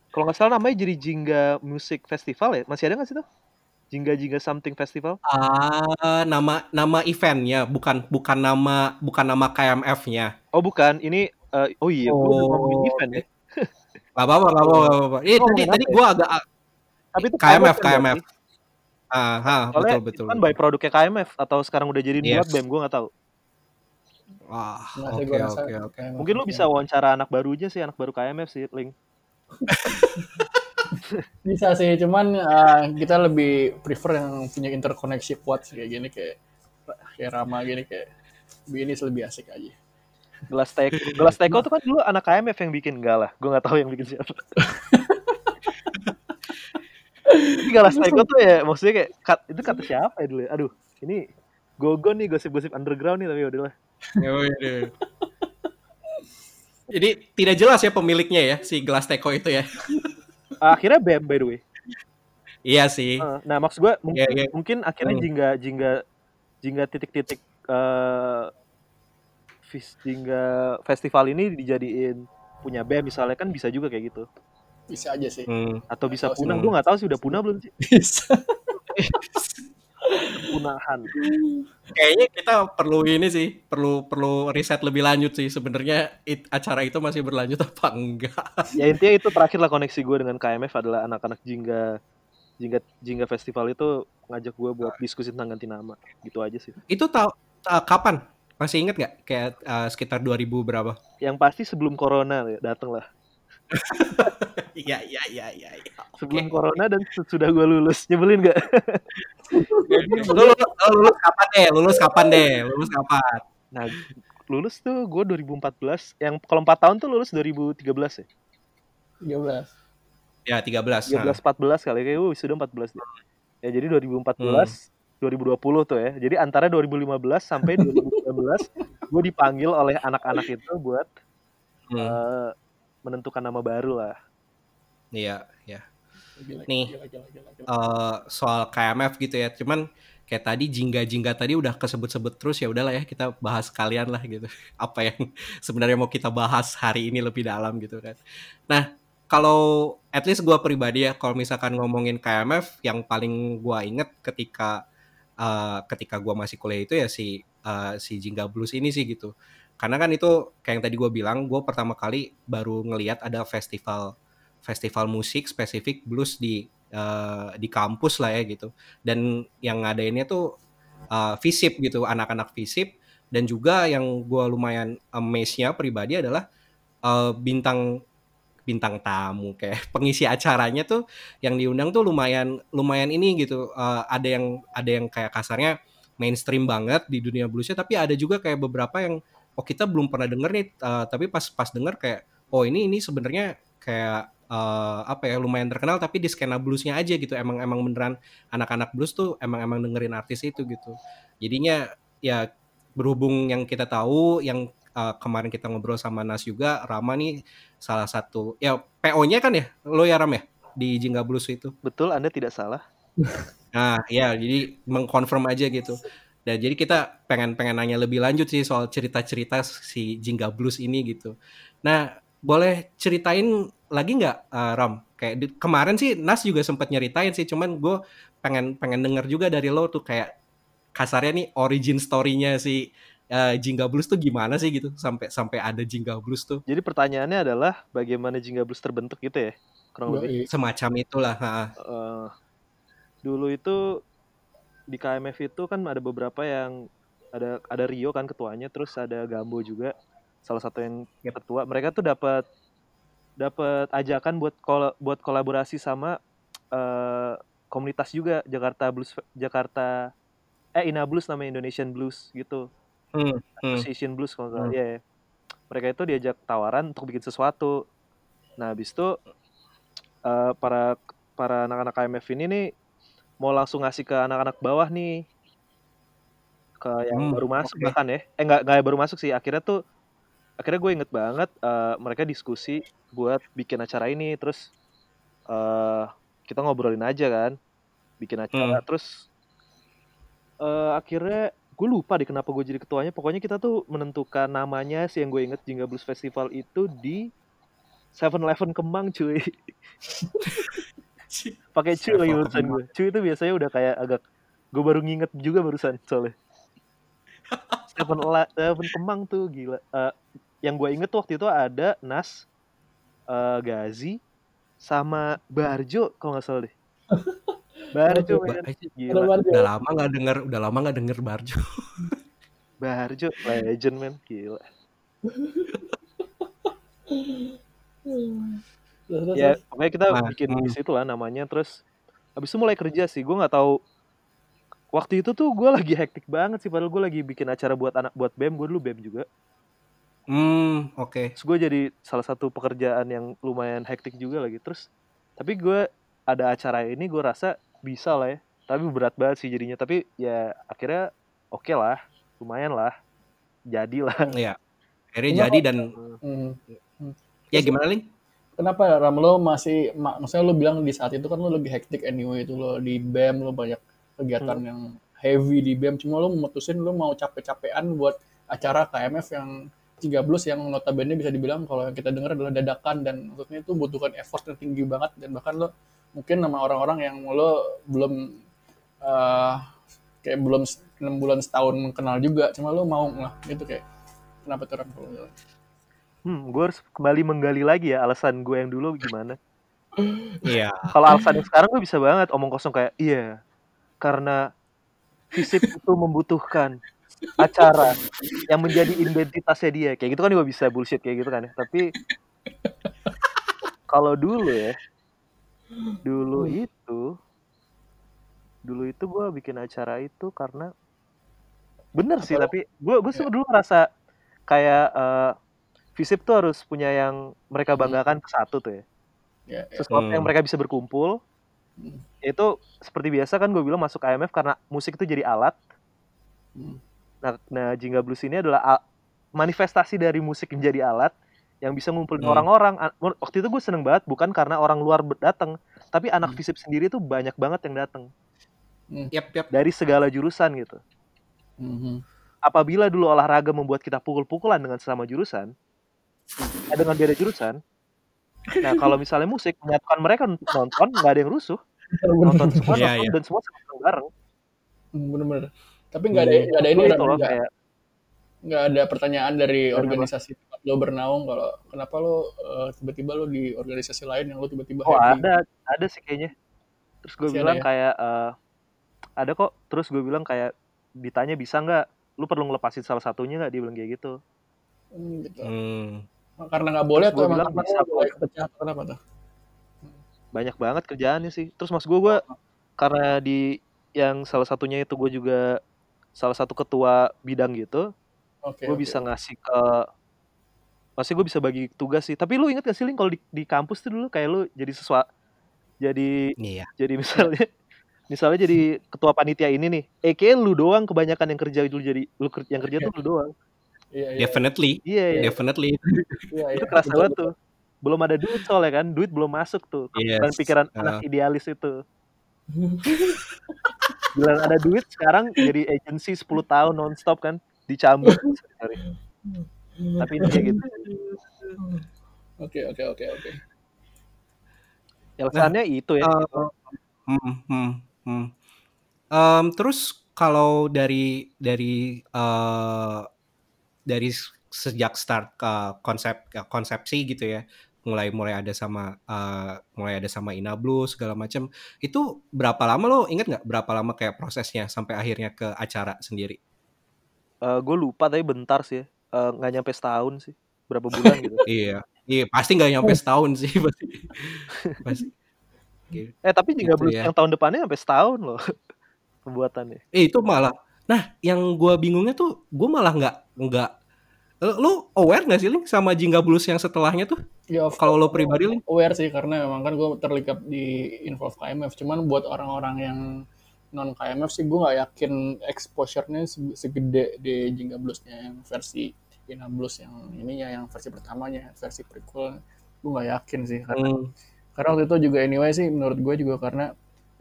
Kalau nggak salah namanya jadi Jingga Music Festival ya. Masih ada nggak sih tuh? Jingga Jingga Something Festival? Ah, nama nama eventnya bukan bukan nama bukan nama KMF-nya. Oh bukan, ini eh, oh iya, gue udah ngomongin Oh, event ya. Gak apa-apa, gak apa-apa, gak apa-apa. Ini Oh, tadi tadi ya? gua agak Tapi itu KMF, KMF. ah, ha, Soalnya betul itu betul. kan by produknya KMF atau sekarang udah jadi Yes. Bam, gue nggak tahu. Wah, oke oke oke. Mungkin lu bisa wawancara anak barunya sih, anak baru KMF sih, Link. Bisa sih, cuman uh, kita lebih prefer yang punya interkoneksi kuat sih, kayak gini kayak kayak Rama gini kayak ini lebih asik aja. Gelas Teko, Gelas Teko tuh kan dulu anak KMF yang bikin enggak lah, gue nggak tahu yang bikin siapa. Tapi Gelas Teko tuh ya, maksudnya kayak kat, itu kata siapa ya dulu ya? Aduh, ini gogon nih gosip-gosip underground nih tapi ya udahlah. Ya udah. Jadi tidak jelas ya pemiliknya ya si gelas teko itu ya. Akhirnya Bam by the way. Iya sih. Uh, Nah, maksud gue mungkin, Iya, iya. mungkin akhirnya Hmm. jingga jingga jingga titik-titik eh vis- jingga festival ini dijadiin punya BEM misalnya kan bisa juga kayak gitu. Bisa aja sih. Hmm. Atau bisa punah, gue nggak tahu sih udah punah belum sih Bisa. punahan. Kayaknya kita perlu ini sih, perlu perlu riset lebih lanjut sih sebenarnya it- acara itu masih berlanjut apa enggak. Ya intinya itu terakhir lah koneksi gue dengan KMF adalah anak-anak jingga jingga jingga festival itu ngajak gue buat diskusi tentang ganti nama gitu aja sih. Itu tahu ta- kapan? Masih inget nggak? Kayak uh, sekitar 2000 berapa? Yang pasti sebelum corona ya, dateng lah. Iya iya iya iya. iya. Sebelum corona dan sudah gue lulus nyebelin gak? Lu, lu- lu lulus kapan deh? Lulus kapan deh? Lulus kapan? Nah, lulus tuh gue 2014. Yang kalau 4 tahun tuh lulus 2013 ya. 13. Ya 13. 13 14 kali kayak gue sudah 14 deh. Ya jadi 2014 2020 tuh ya. Jadi antara 2015 sampai 2019 gue dipanggil oleh anak-anak itu buat Hmm. eh, menentukan nama baru lah. Iya, ya. Gila, Nih. gila, gila, gila, gila. Eh, soal KMF gitu ya. Cuman kayak tadi jingga-jingga tadi udah kesebut-sebut terus ya udahlah ya kita bahas sekalian lah gitu. Apa yang sebenarnya mau kita bahas hari ini lebih dalam gitu kan. Nah, kalau at least gue pribadi ya kalau misalkan ngomongin KMF yang paling gue inget ketika eh, ketika gue masih kuliah itu ya si eh, si Jingga Blues ini sih gitu. Karena kan itu kayak yang tadi gue bilang, gue pertama kali baru ngeliat ada festival festival musik spesifik blues di eh, di kampus lah ya gitu. Dan yang ngadainnya tuh eh, FISIP gitu, anak-anak FISIP dan juga yang gue lumayan amaze-nya pribadi adalah eh, bintang bintang tamu kayak pengisi acaranya tuh yang diundang tuh lumayan lumayan ini gitu Eh, ada yang ada yang kayak kasarnya mainstream banget di dunia bluesnya tapi ada juga kayak beberapa yang oh kita belum pernah denger nih eh, tapi pas pas denger kayak oh ini ini sebenarnya kayak eh, apa ya lumayan terkenal tapi di skena bluesnya aja gitu. Emang emang beneran anak-anak blues tuh emang emang dengerin artis itu gitu. Jadinya ya berhubung yang kita tahu yang eh, kemarin kita ngobrol sama Nas juga Rama nih salah satu ya PO-nya kan ya lo ya Ram ya di Jingga Blues itu? Betul, Anda tidak salah. nah ya jadi mengkonfirm aja gitu dan jadi kita pengen pengen nanya lebih lanjut sih soal cerita-cerita si Jingga Blues ini gitu nah boleh ceritain lagi nggak eh, Ram kayak di- kemarin sih Nas juga sempat nyeritain sih cuman gue pengen pengen denger juga dari lo tuh kayak kasarnya nih origin story-nya si eh, Jingga Blues tuh gimana sih gitu sampai sampai ada Jingga Blues tuh Jadi pertanyaannya adalah bagaimana Jingga Blues terbentuk gitu ya? Kurang lebih. Semacam itulah ha. Eh, dulu itu di KMF itu kan ada beberapa yang ada ada Rio kan ketuanya, terus ada Gambo juga salah satu yang ketua. Mereka tuh dapat dapat ajakan buat kol- buat kolaborasi sama eh, komunitas juga Jakarta Blues Jakarta eh Ina Blues namanya Indonesian Blues gitu. Hmm, hmm. Association Blues kalau nggak salah. Hmm. Iya, ya. Mereka itu diajak tawaran untuk bikin sesuatu. Nah, habis itu eh, para para anak-anak KMF ini nih mau langsung ngasih ke anak-anak bawah nih ke yang Hmm, baru masuk oke. bahkan ya. Eh nggak nggak baru masuk sih. Akhirnya tuh akhirnya gue inget banget eh, mereka diskusi buat bikin acara ini terus eh kita ngobrolin aja kan bikin acara Hmm. terus eh akhirnya gue lupa deh kenapa gue jadi ketuanya pokoknya kita tuh menentukan namanya sih yang gue inget Jingga Blues Festival itu di Seven Eleven Kemang cuy pakai cuy lagi 7-Eleven barusan gue cuy itu biasanya udah kayak agak gue baru nginget juga barusan soalnya. Seven Eleven Kemang tuh gila. Eh, yang gue inget tuh waktu itu ada Nas eh, Gazi sama Barjo kalau nggak salah deh. Barjo Barjo, men. Gila. Udah lama nggak denger udah lama nggak denger Barjo. Barjo legend men. Gila Terus, terus, ya pokoknya kita Nah, bikin di hmm. situ lah namanya terus habis itu mulai kerja sih gue nggak tahu waktu itu tuh gue lagi hektik banget sih padahal gue lagi bikin acara buat anak buat bem gue dulu bem juga hmm oke terus gue jadi salah satu pekerjaan yang lumayan hektik juga lagi terus tapi gue ada acara ini gue rasa bisa lah ya tapi berat banget sih jadinya tapi ya akhirnya oke lah lumayan lah jadilah ya akhirnya jadi dan Hmm. ya gimana Ling? Kenapa Ram? Lo masih, mak, maksudnya lo bilang di saat itu kan lo lagi hektik anyway itu lo di BEM lo banyak kegiatan yang heavy di BEM. Cuma lo memutusin lo mau capek-capean buat acara KMF yang 13 yang notabene bisa dibilang kalau yang kita dengar adalah dadakan dan maksudnya itu butuhkan effort yang tinggi banget dan bahkan lo mungkin sama orang-orang yang lo belum eh, kayak belum 6 bulan setahun kenal juga. Cuma lo mau lah gitu kayak. Kenapa tuh Ram kalau hmm gue harus kembali menggali lagi ya alasan gue yang dulu gimana. Iya. kalau alasan yang sekarang gue bisa banget omong kosong kayak iya karena fisik itu membutuhkan acara yang menjadi identitasnya dia. Kayak gitu kan gue bisa bullshit kayak gitu kan ya. Tapi kalau dulu ya dulu itu dulu itu gue bikin acara itu karena bener sih Apa- tapi gue gue sih dulu ngerasa kayak eh, Visip tuh harus punya yang mereka banggakan ke satu tuh ya Ya, ya. sesuatu yang Hmm. mereka bisa berkumpul Hmm. itu seperti biasa kan gue bilang masuk IMF karena musik itu jadi alat Hmm. nah, nah Jingga Blues ini adalah manifestasi dari musik menjadi alat yang bisa ngumpulin Hmm. orang-orang waktu itu gue seneng banget bukan karena orang luar datang tapi anak Hmm. FISIP sendiri tuh banyak banget yang datang Yap, yap. dari segala jurusan gitu Mhm. apabila dulu olahraga membuat kita pukul-pukulan dengan sesama jurusan eh, dengan beda jurusan nah kalau misalnya musik menyatukan mereka untuk nonton nggak ada yang rusuh nonton semua Iya, nonton iya. dan semua senang bareng Bener-bener. Tapi nggak ada Hmm. nggak ada ini nggak kayak nggak ada pertanyaan dari ada organisasi tempat lo bernaung kalau kenapa lo eh, tiba-tiba lo di organisasi lain yang lo tiba-tiba oh happy. ada ada sih kayaknya terus gue bilang ya? kayak eh, ada kok terus gue bilang kayak ditanya bisa nggak lu perlu ngelepasin salah satunya nggak dia bilang kayak gitu Hmm, gitu. Hmm. Karena nggak boleh emang bilang karena bisa nggak boleh atau kenapa tuh? banyak banget kerjaannya sih terus mas gue gue karena di yang salah satunya itu gue juga salah satu ketua bidang gitu Oke. gue oke. bisa ngasih ke masih gue bisa bagi tugas sih tapi lu inget gak sih Ling kalau di, di kampus tuh dulu kayak lu jadi sesuatu jadi Iya. jadi misalnya misalnya jadi ketua panitia ini nih eh lu doang kebanyakan yang kerja dulu jadi lu yang kerja tuh lu doang Iya, iya. Definitely. iya iya Definitely. Iya, iya. itu kerasa banget tuh belum ada duit soalnya kan duit belum masuk tuh Yes. dan pikiran Uh. anak idealis itu bilang ada duit sekarang jadi agensi 10 tahun nonstop kan dicambuk tapi ini kayak gitu Oke, oke, oke, oke. alasannya itu ya Eh, hmm, hmm, hmm. Em, terus kalau dari dari eh, dari sejak start ke konsep ke konsepsi gitu ya. Mulai mulai ada sama eh, mulai ada sama Ina Blues segala macam itu berapa lama lo inget nggak berapa lama kayak prosesnya sampai akhirnya ke acara sendiri? Gue lupa tapi bentar sih ya. Eh, nggak nyampe setahun sih. Berapa bulan gitu. Iya. Iya pasti nggak nyampe setahun sih pasti. Pasti. Eh tapi juga Gitu blues ya. yang tahun depannya sampai setahun loh pembuatannya. Eh itu malah. Nah, yang gua bingungnya tuh, gua malah nggak nggak. Lu aware nggak sih Ling sama Jingga Blues yang setelahnya tuh? Ya, Kalau lo pribadi Ling? aware sih karena memang kan gue terlibat di involve KMF. Cuman buat orang-orang yang non KMF sih gue nggak yakin exposure-nya se- segede di Jingga Blues-nya yang versi Ina Blues yang ininya yang versi pertamanya, versi prequel. Gue nggak yakin sih karena Hmm, karena waktu itu juga anyway sih menurut gue juga karena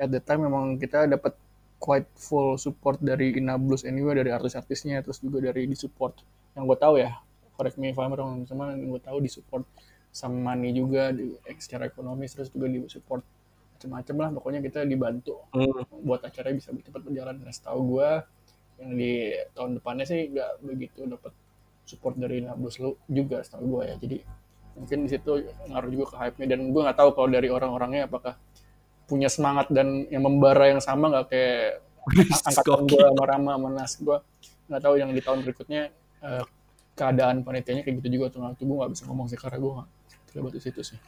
at the time memang kita dapat quite full support dari Ina Blues anyway dari artis-artisnya terus juga dari di support yang gue tahu ya correct me if I'm wrong cuma yang gue tahu di support sama money juga di secara ekonomis terus juga di support macam-macam lah pokoknya kita dibantu hmm, buat acaranya bisa cepat berjalan. Dan setahu gue yang di tahun depannya sih nggak begitu dapat support dari Ina Blues lu juga setahu gue ya. Jadi mungkin di situ ngaruh juga ke hype-nya. Dan gue nggak tahu kalau dari orang-orangnya apakah punya semangat dan yang membara yang sama nggak kayak angkatan gue sama Rama sama Nas gue nggak tahu yang di tahun berikutnya eh, keadaan panitianya kayak gitu juga tuh nggak gue nggak bisa ngomong sih karena gue nggak terlibat di situ sih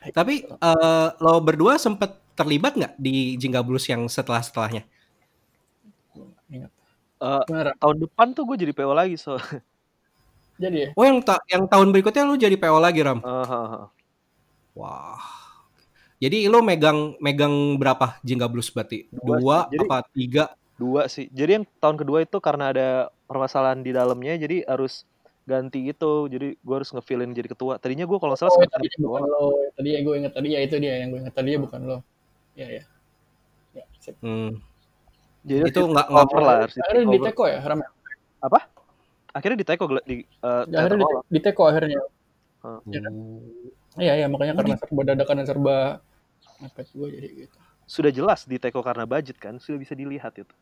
Tapi eh, lo berdua sempet terlibat nggak di Jingga Blues yang setelah-setelahnya? Gua nggak ingat Eh, Ra? tahun depan tuh gue jadi PO lagi so jadi ya Oh yang ta- yang tahun berikutnya lu jadi PO lagi Ram? Eh, eh, eh. Wah. Jadi lo megang megang berapa Jingga Blues berarti? Dua Dua. Jadi- apa tiga? dua sih jadi yang tahun kedua itu karena ada permasalahan di dalamnya jadi harus ganti itu jadi gue harus ngefillin jadi ketua tadinya gue kalau salah Oh, sekretaris tadi bukan lo. Tadi yang gue ingat tadi ya itu dia yang gue ingat tadi ya bukan lo. Ya ya. Ya, sip. Hmm. jadi Itu nggak nggak- lah harus di Akhirnya di teko ya, Ram. akhirnya di teko di Ya, akhirnya di, di teko akhirnya. Heeh. Ya kan? Iya iya makanya karena serba dadakan dan serba mepet gue jadi gitu. sudah jelas di teko karena budget kan sudah bisa dilihat itu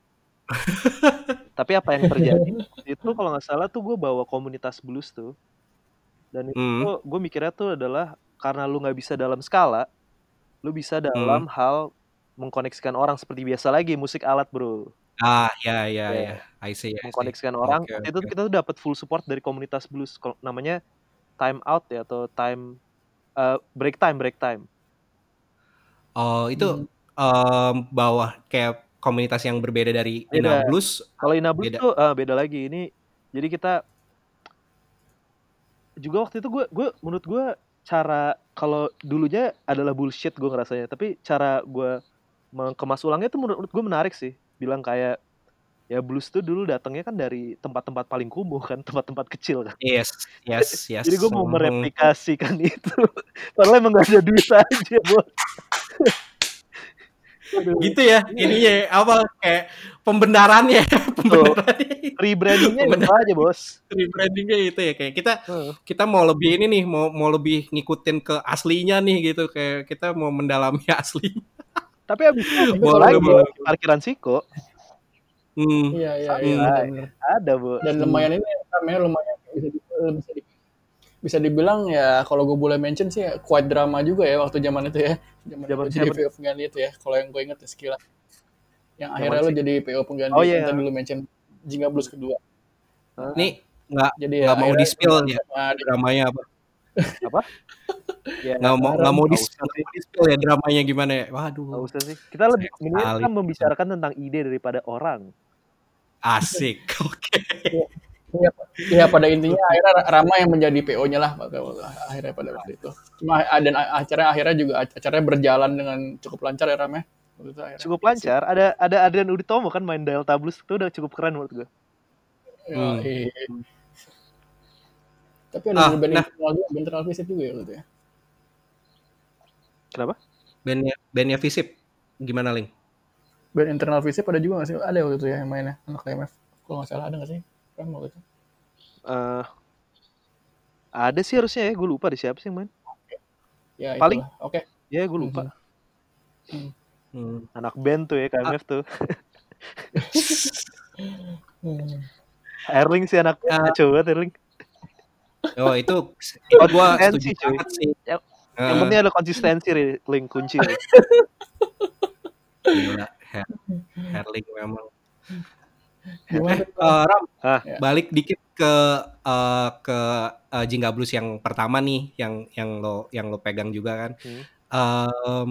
tapi apa yang terjadi itu kalau nggak salah tuh gue bawa komunitas blues tuh dan itu Hmm. gue mikirnya tuh adalah karena lu nggak bisa dalam skala lu bisa dalam hal mengkoneksikan orang seperti biasa lagi musik alat bro Ah ya ya Ya. ya. I see. I see. mengkoneksikan orang waktu itu oke. kita tuh dapat full support dari komunitas blues namanya time out ya atau time eh, break time break time Oh itu Hmm. em, bawah kayak komunitas yang berbeda dari Ina Beda. Blues. Kalau Ina Blues Beda. tuh eh, beda lagi. Ini jadi kita juga waktu itu gue gue menurut gue cara kalau dulunya adalah bullshit gue ngerasanya tapi cara gue mengemas ulangnya tuh menurut gue menarik sih bilang kayak ya blues tuh dulu datangnya kan dari tempat-tempat paling kumuh kan tempat-tempat kecil kan Yes, yes, yes. jadi gue mau Mhm. mereplikasikan itu padahal emang gak ada duit aja Aduh. Gitu ya ini ya apa kayak pembenarannya pembenarannya rebrandingnya itu aja bos rebrandingnya itu ya kayak kita Heeh. kita mau lebih ini nih mau mau lebih ngikutin ke aslinya nih gitu kayak kita mau mendalami asli tapi abis itu Boleh, lagi boleh. parkiran Siko Iya hmm. iya iya. bener. ada bu Dan lumayan ini namanya lumayan bisa di, bisa di, bisa dibilang ya kalau gue boleh mention sih quite drama juga ya waktu zaman itu ya. Zaman, Zaman itu jadi? PO pengganti itu ya. Kalau yang gue inget ya sekilas. Yang Zaman akhirnya lo sih. jadi PO pengganti Oh, yang iya. tadi lo mention Jingga Blues kedua. nih nggak Jadi nggak mau akhirnya di spill ya dramanya apa ya nggak mau nggak mau di spill ya dramanya gimana ya waduh Nggak usah sih kita lebih mendingan kita membicarakan tentang ide daripada orang asik oke Iya, iya, pada intinya akhirnya Rama yang menjadi PO-nya lah akhirnya pada waktu itu. Cuma dan acaranya akhirnya juga acaranya berjalan dengan cukup lancar ya Rama. Akhirnya. cukup lancar ada ada Adrian Uditomo kan main Delta Blues itu udah cukup keren menurut gue Ya, Hmm. iya. Tapi ada Ah, band nah. internal juga, band internal visit juga ya waktu itu ya. kenapa bandnya bandnya Visip gimana Ling Band internal visit ada juga nggak sih? Ada waktu itu ya yang mainnya anak KMF. Kalau nggak salah ada nggak sih? Kan waktu itu. Eh, ada sih harusnya ya gue lupa di siapa sih yang main Ya, Paling-. Oke. ya gue lupa hmm. anak band tuh ya KMF tuh Hmm. Erling sih anak Ah. coba Erling oh itu itu gua Konsistensi, setuju cuy. banget sih Yang- Ah, yang penting ada konsistensi link kunci gila Her Herling memang Eh, eh, Ram, Ah. Balik dikit ke eh, ke eh, Jingga Blues yang pertama nih, yang yang lo yang lo pegang juga kan. Hmm. Em,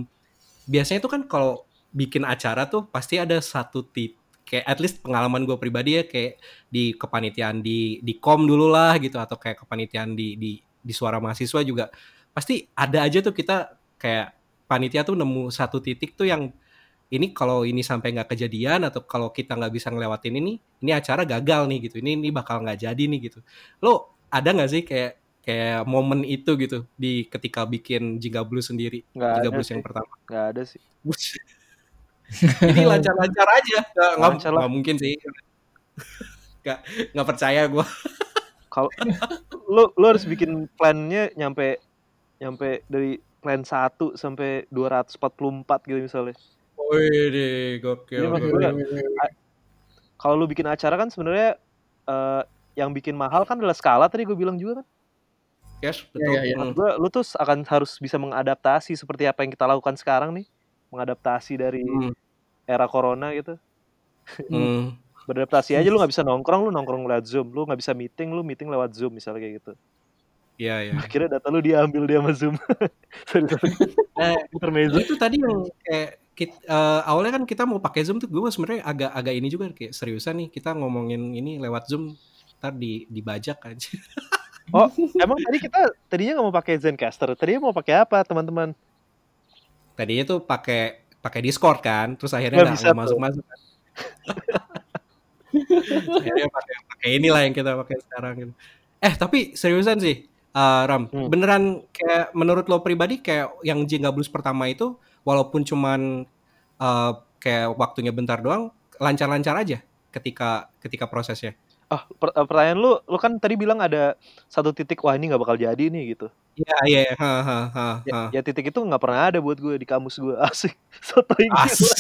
biasanya tuh kan kalau bikin acara tuh pasti ada satu titik kayak at least pengalaman gue pribadi ya kayak di kepanitiaan di di kom dulu lah gitu atau kayak kepanitiaan di di di suara mahasiswa juga pasti ada aja tuh kita kayak panitia tuh nemu satu titik tuh yang ini kalau ini sampai nggak kejadian atau kalau kita nggak bisa ngelewatin ini ini acara gagal nih gitu. Ini ini bakal nggak jadi nih gitu. Lo ada nggak sih kayak kayak momen itu gitu di ketika bikin Jingga Blues sendiri? Nggak Jingga Blues sih. yang pertama. Nggak ada sih. Ini lancar-lancar aja. Nggak nggak Lancar nggak mungkin sih. Nggak nggak percaya gue kalau lo lo harus bikin plannya nyampe nyampe dari plan 1 sampai 244 gitu misalnya Wih gokil. Gue- kalau lu bikin acara kan sebenarnya eh, yang bikin mahal kan adalah skala tadi gue bilang juga kan Yes, betul. Iya, iya, iya. Hmm. gue lu tuh akan harus bisa mengadaptasi seperti apa yang kita lakukan sekarang nih mengadaptasi dari Hmm. era corona gitu Hmm. beradaptasi aja lu nggak bisa nongkrong lu nongkrong lewat zoom lu nggak bisa meeting lu meeting lewat zoom misalnya kayak gitu Iya, iya. akhirnya data lu diambil dia sama zoom sorry sorry Nah, intermezzo itu tadi yang kayak kit- eh, awalnya kan kita mau pakai Zoom tuh gue sebenarnya agak agak ini juga kayak seriusan nih kita ngomongin ini lewat Zoom ntar di dibajak aja. oh emang tadi kita tadinya nggak mau pakai Zencaster tadinya mau pakai apa teman-teman Tadinya tuh pakai pakai Discord kan, terus akhirnya Nggak nggak masuk-masuk kan. akhirnya pakai pakai inilah yang kita pakai sekarang gitu. Eh, tapi seriusan sih eh, Ram, Hmm. beneran kayak menurut lo pribadi kayak yang Jingga Blues pertama itu walaupun cuman eh, kayak waktunya bentar doang, lancar-lancar aja ketika ketika prosesnya. ah per- eh, pertanyaan lu lu kan tadi bilang ada satu titik wah ini nggak bakal jadi nih gitu Iya, iya, ha, ha, ha, ya, ha. ya titik itu nggak pernah ada buat gue di kamus gue asik As. gila.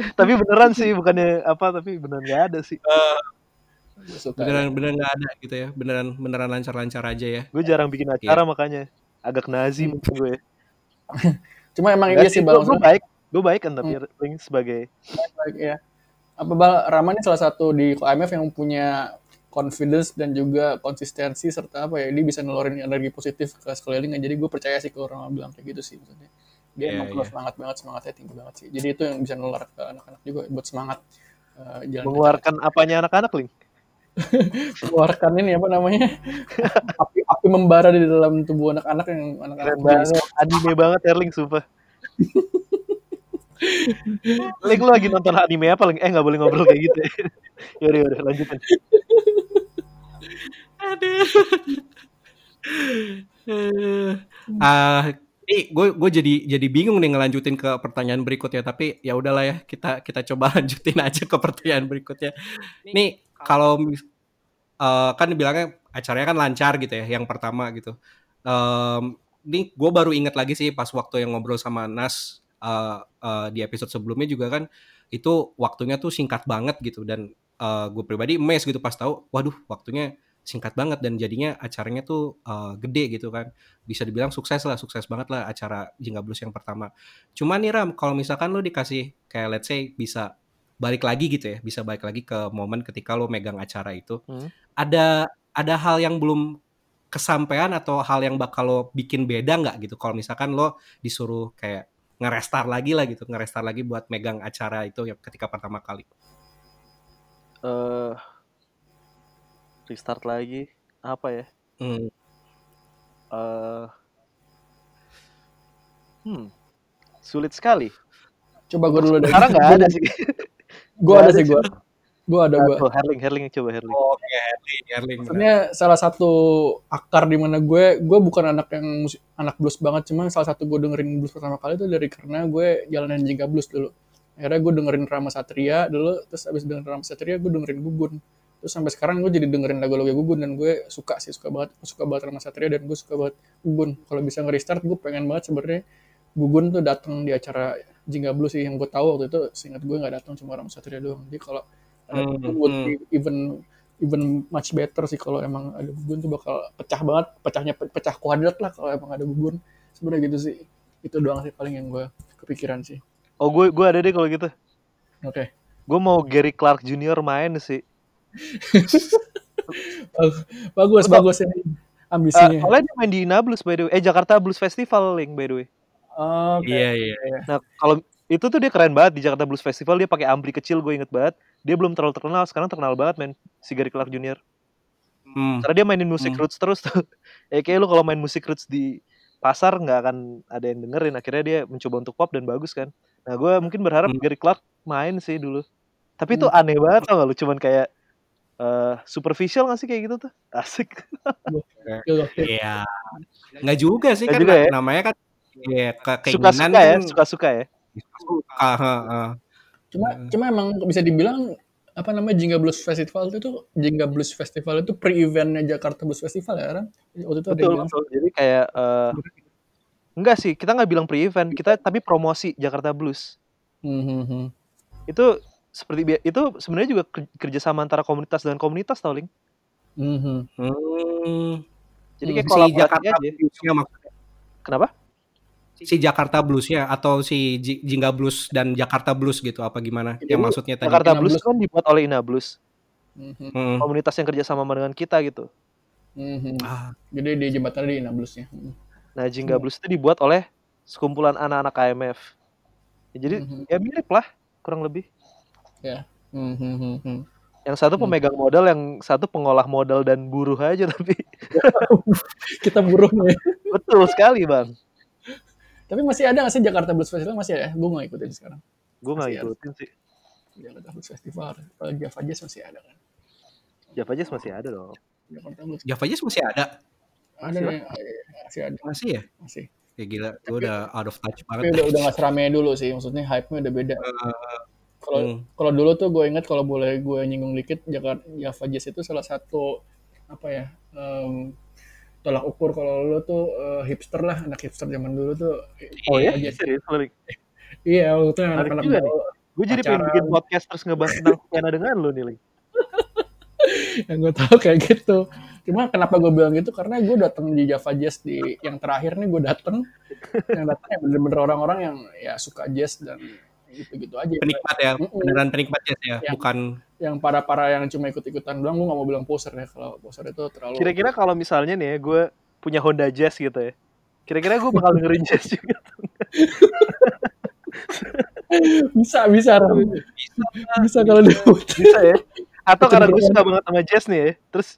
tapi beneran sih bukannya apa tapi beneran nggak ada sih suka. beneran beneran nggak ada gitu ya, beneran beneran lancar-lancar aja ya. gue jarang bikin acara makanya agak nazi mungkin gue. Cuma emang Nggak iya sih bang. gue baik gue baik kan tapi Ring sebagai Baik, ya. Apa Bal Rama ini salah satu di KMF yang punya confidence dan juga konsistensi serta apa ya dia bisa nelurin energi positif ke sekeliling jadi gue percaya sih kalau Rama bilang kayak gitu sih maksudnya. Dia Iya, emang penuh iya. semangat banget semangatnya tinggi banget sih. Jadi itu yang bisa nular ke anak-anak juga buat semangat eh, jalan mengeluarkan apanya anak-anak Ling keluarkan ini apa namanya api api membara di dalam tubuh anak-anak yang anak-anak banget. Anime banget Erling, sumpah. Ling, lu lagi nonton anime apa, Ling? Eh, nggak boleh ngobrol kayak gitu ya. Yaudah, yaudah, lanjutin. Aduh. Ah, ini gue gue jadi jadi bingung nih ngelanjutin ke pertanyaan berikutnya tapi ya udahlah ya kita kita coba lanjutin aja ke pertanyaan berikutnya. Nih kalau eh, kan bilangnya acaranya kan lancar gitu ya yang pertama gitu. Em, ini gue baru inget lagi sih pas waktu yang ngobrol sama Nas eh, eh, di episode sebelumnya juga kan itu waktunya tuh singkat banget gitu. Dan gue pribadi emes gitu pas tahu waduh waktunya singkat banget dan jadinya acaranya tuh eh, gede gitu kan. Bisa dibilang sukses lah sukses banget lah acara Jingga Blues yang pertama. Cuman nih Ram kalau misalkan lo dikasih kayak let's say bisa balik lagi gitu ya bisa balik lagi ke momen ketika lo megang acara itu Hmm. ada ada hal yang belum kesampaian atau hal yang bakal lo bikin beda nggak gitu kalau misalkan lo disuruh kayak ngerestar lagi lah gitu ngerestar lagi buat megang acara itu yang ketika pertama kali Eh, restart lagi. Apa ya? Hmm. Eh, hmm, sulit sekali. Coba gue dulu deh. Sekarang nggak ada sih. Gue ada ada sih gue. Gue ada gue. Oh, Herling, Herling coba Herling. Oke, Erling, Erling. benar. Sebenarnya salah satu akar di mana gue, gue bukan anak yang musik, anak blues banget, cuman salah satu gue dengerin blues pertama kali itu dari karena gue jalanan Jingga Blues dulu. Akhirnya gue dengerin Rama Satria dulu, terus abis dengerin Rama Satria gue dengerin Gugun. Terus sampai sekarang gue jadi dengerin lagu-lagu Gugun dan gue suka sih, suka banget, suka banget Rama Satria dan gue suka banget Gugun. Kalau bisa nge-restart gue pengen banget sebenarnya Gugun tuh datang di acara Jingga Blues sih yang gue tahu waktu itu seingat gue nggak datang cuma Rama Satria doang. Jadi kalau ada Hmm, Gugun would hmm. be even even much better sih kalau emang ada gugun tuh bakal pecah banget pecahnya pe- pecah kuadrat lah kalau emang ada gugun sebenarnya gitu sih itu doang sih paling yang gue kepikiran sih Oh, gue gue ada deh kalau gitu. oke Gue mau Gary Clark Jr. main sih. Bag- bagus bagus ini ambisinya soalnya dia main di Ina Blues by the way. Eh Jakarta Blues Festival Link by the way. Oke Iya, iya. Nah kalau itu tuh dia keren banget di Jakarta Blues Festival dia pakai ampli kecil gue inget banget. Dia belum terlalu terkenal sekarang terkenal banget men si Gary Clark Jr. Hmm. Karena dia mainin musik Hmm. roots terus tuh. ya kayak lu kalau main musik roots di pasar nggak akan ada yang dengerin. Akhirnya dia mencoba untuk pop dan bagus kan. Nah gue mungkin berharap Hmm. Gary Clark main sih dulu. Tapi itu Hmm. aneh banget tau gak lu cuman kayak eh superficial gak sih kayak gitu tuh? Asik. Gokil. Iya. Nggak juga sih Nggak kan juga ya? namanya kan iya ke keinginan Suka-suka ya, kan suka-suka ya. suka, heeh. cuma cuma emang bisa dibilang apa namanya Jingga Blues Festival itu tuh Jingga Blues Festival itu pre-eventnya Jakarta Blues Festival ya kan waktu itu ada yang Betul, bilang betul. Jadi kayak eh enggak sih, kita nggak bilang pre-event, kita tapi promosi Jakarta Blues. Hmm, hmm, hmm. Itu seperti itu sebenarnya juga ker- kerjasama antara komunitas dan komunitas tau Ling. Hmm, hmm. Jadi Hmm, kayak Si kolaborasi Jakarta aja. Kenapa? Si Jakarta Bluesnya atau si Ji- Jingga Blues dan Jakarta Blues gitu apa gimana Jadi yang maksudnya tadi? Jakarta Ina Blues kan dibuat oleh Ina Blues, Hmm, hmm. Hmm. komunitas yang kerjasama dengan kita gitu. Hmm, hmm. Ah, jadi di jembatan di Inablusnya hmm. Nah, Jingga Hmm. Blues itu dibuat oleh sekumpulan anak-anak KMF. Ya, jadi Mhm. ya mirip lah kurang lebih. Hmm, hmm, hmm, hmm. Yang satu Hmm. pemegang modal, yang satu pengolah modal dan buruh aja tapi kita buruhnya betul sekali bang. Tapi masih ada nggak sih Jakarta Blues Festival masih ada gue nggak ikutin sekarang Gue nggak ada. ikutin sih. Jakarta Blues Festival kalau Java Jazz masih ada kan Java Jazz masih ada dong. Jakarta Blues Java Jazz masih ada. ada Masih, nih masih ada Masih ya? masih Ya gila, gue udah out of touch tapi banget. udah udah nggak serame dulu sih maksudnya hype nya udah beda kalau Hmm. kalau dulu tuh gue ingat kalau boleh gue nyinggung dikit Jakarta Java Jazz itu salah satu apa ya em, tolak ukur kalau lo tuh eh, hipster lah anak hipster zaman dulu tuh. Oh ya? Serius, iya waktu itu anak-anak Gue jadi pengen bikin podcast terus ngebahas tentang Kiana dengan lu nih, yang gue tahu kayak gitu. Cuma kenapa gue bilang gitu? Karena gue datang di Java Jazz di yang terakhir nih gue datang yang datang ya bener-bener orang-orang yang ya suka jazz dan gitu-gitu aja Penikmat ya, beneran penikmat jazz ya, Yang- bukan yang para-para yang cuma ikut-ikutan doang gue gak mau bilang poser ya kalau poser itu terlalu Kira-kira kalau misalnya nih ya, gue punya Honda Jazz gitu ya. Kira-kira gue bakal dengerin jazz juga. bisa bisa Ram. bisa kalau dia Bisa ya? Atau karena gue suka banget sama jazz nih ya. Terus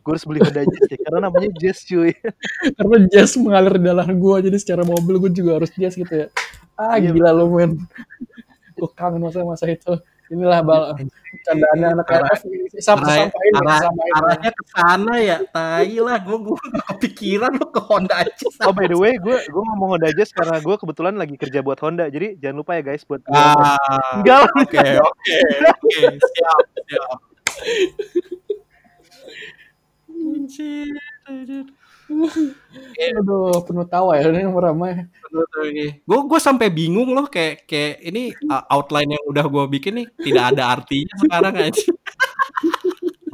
gue harus beli Honda Jazz ya. Karena namanya jazz cuy. karena jazz mengalir di darah gue jadi secara mobil gue juga harus jazz gitu ya ah Iya, gila lu men gue kangen masa-masa itu inilah bal candaannya anak Arah- RF sampai ya, ya. arahnya ke sana ya. Tai lah, gue gue gak kepikiran lo ke Honda aja. Oh by the way, gue gue ngomong Honda Jazz karena gue kebetulan lagi kerja buat Honda. Jadi jangan lupa ya guys buat Ah, enggak oke, oke, oke, siap, siap. Aduh penuh tawa ya ini ramai Gue gue sampai bingung loh kayak kayak ini uh, outline yang udah gue bikin nih tidak ada artinya sekarang aja.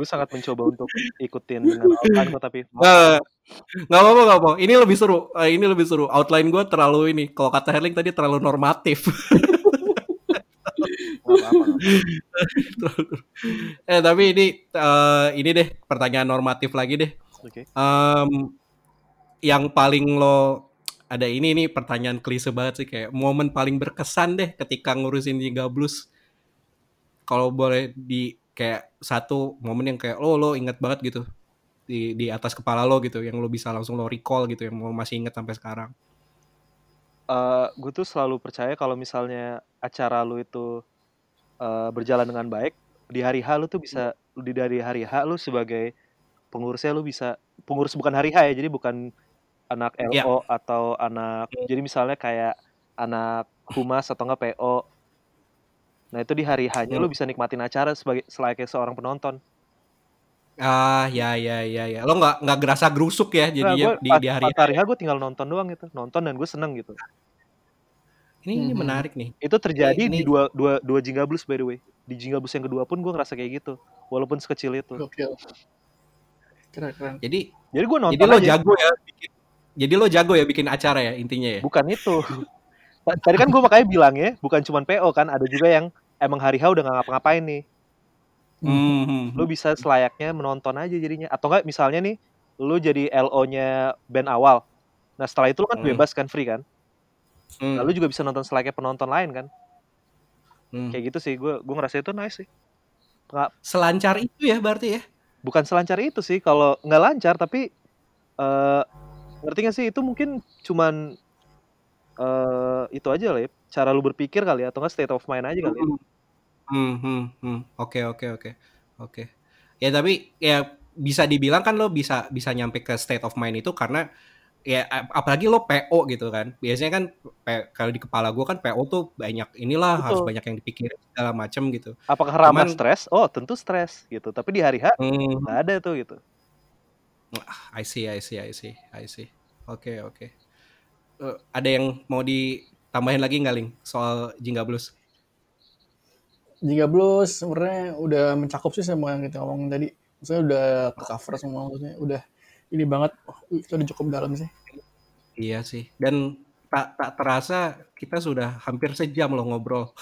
gue sangat mencoba untuk ikutin dengan outline gue tapi Nggak nggak apa-apa nggak apa. Ini lebih seru. Eh, ini lebih seru. Outline gue terlalu ini. Kalau kata Herling tadi terlalu normatif. eh tapi ini eh, ini deh pertanyaan normatif lagi deh. Oke. Em, yang paling lo ada ini nih pertanyaan klise banget sih kayak momen paling berkesan deh ketika ngurusin Liga Blues. Kalau boleh di kayak satu momen yang kayak lo lo inget banget gitu di di atas kepala lo gitu yang lo bisa langsung lo recall gitu yang lo masih inget sampai sekarang. Eh, gue tuh selalu percaya kalau misalnya acara lu itu eh, berjalan dengan baik di hari H lu tuh bisa di dari hari H lu sebagai pengurusnya lu bisa pengurus bukan hari H ya jadi bukan anak Iya. LO atau anak jadi misalnya kayak anak humas atau enggak PO nah itu di hari H-nya Hmm. lu bisa nikmatin acara sebagai selayaknya seorang penonton Ah ya ya ya ya. Lo nggak nggak gerasa gerusuk ya Nah, jadinya gue di, pas, di hari hari gue tinggal nonton doang gitu nonton dan gue seneng gitu ini ini Mhm. menarik nih. itu terjadi Ini- di dua dua dua Jingga Blues by the way di Jingga Blues yang kedua pun gue ngerasa kayak gitu walaupun sekecil itu gokil keren keren Jadi jadi gue nonton jadi lo aja. jago ya bikin jadi lo jago ya bikin acara ya intinya ya. bukan itu Ta- tadi kan gue makanya bilang ya bukan cuma PO kan ada juga yang emang hari H udah gak ngapa-ngapain nih Hmm. lu bisa selayaknya menonton aja jadinya atau enggak misalnya nih lu jadi LO-nya band awal nah setelah itu lu kan Hmm. bebas kan free kan Hmm. nah, juga bisa nonton selayaknya penonton lain kan Hmm. kayak gitu sih gue gue ngerasa itu nice sih nggak Selancar itu ya berarti ya. bukan selancar itu sih kalau nggak lancar tapi eh ngerti gak sih itu mungkin cuman eh itu aja lah ya cara lu berpikir kali ya atau nggak state of mind aja kali ya. Hmm, hmm, hmm. Oke, oke, oke. Oke. Ya tapi ya bisa dibilang kan lo bisa bisa nyampe ke state of mind itu karena ya ap- apalagi lo PO gitu kan. Biasanya kan kalau di kepala gue kan PO tuh banyak inilah harus Betul. banyak yang dipikirin segala macem gitu. apakah Rama Cuman- stres oh tentu stres gitu tapi di hari H Hmm. nggak ada tuh gitu I see, I see, I see, I see. Oke, oke. Eh, ada yang mau ditambahin lagi nggak, Ling? Soal Jingga Blues? Jika Blues sebenarnya udah mencakup sih semua yang kita ngomongin tadi. Maksudnya udah ke cover semua maksudnya. Udah ini banget. Oh, itu udah cukup dalam sih. Iya sih. Dan tak tak terasa kita sudah hampir sejam loh ngobrol.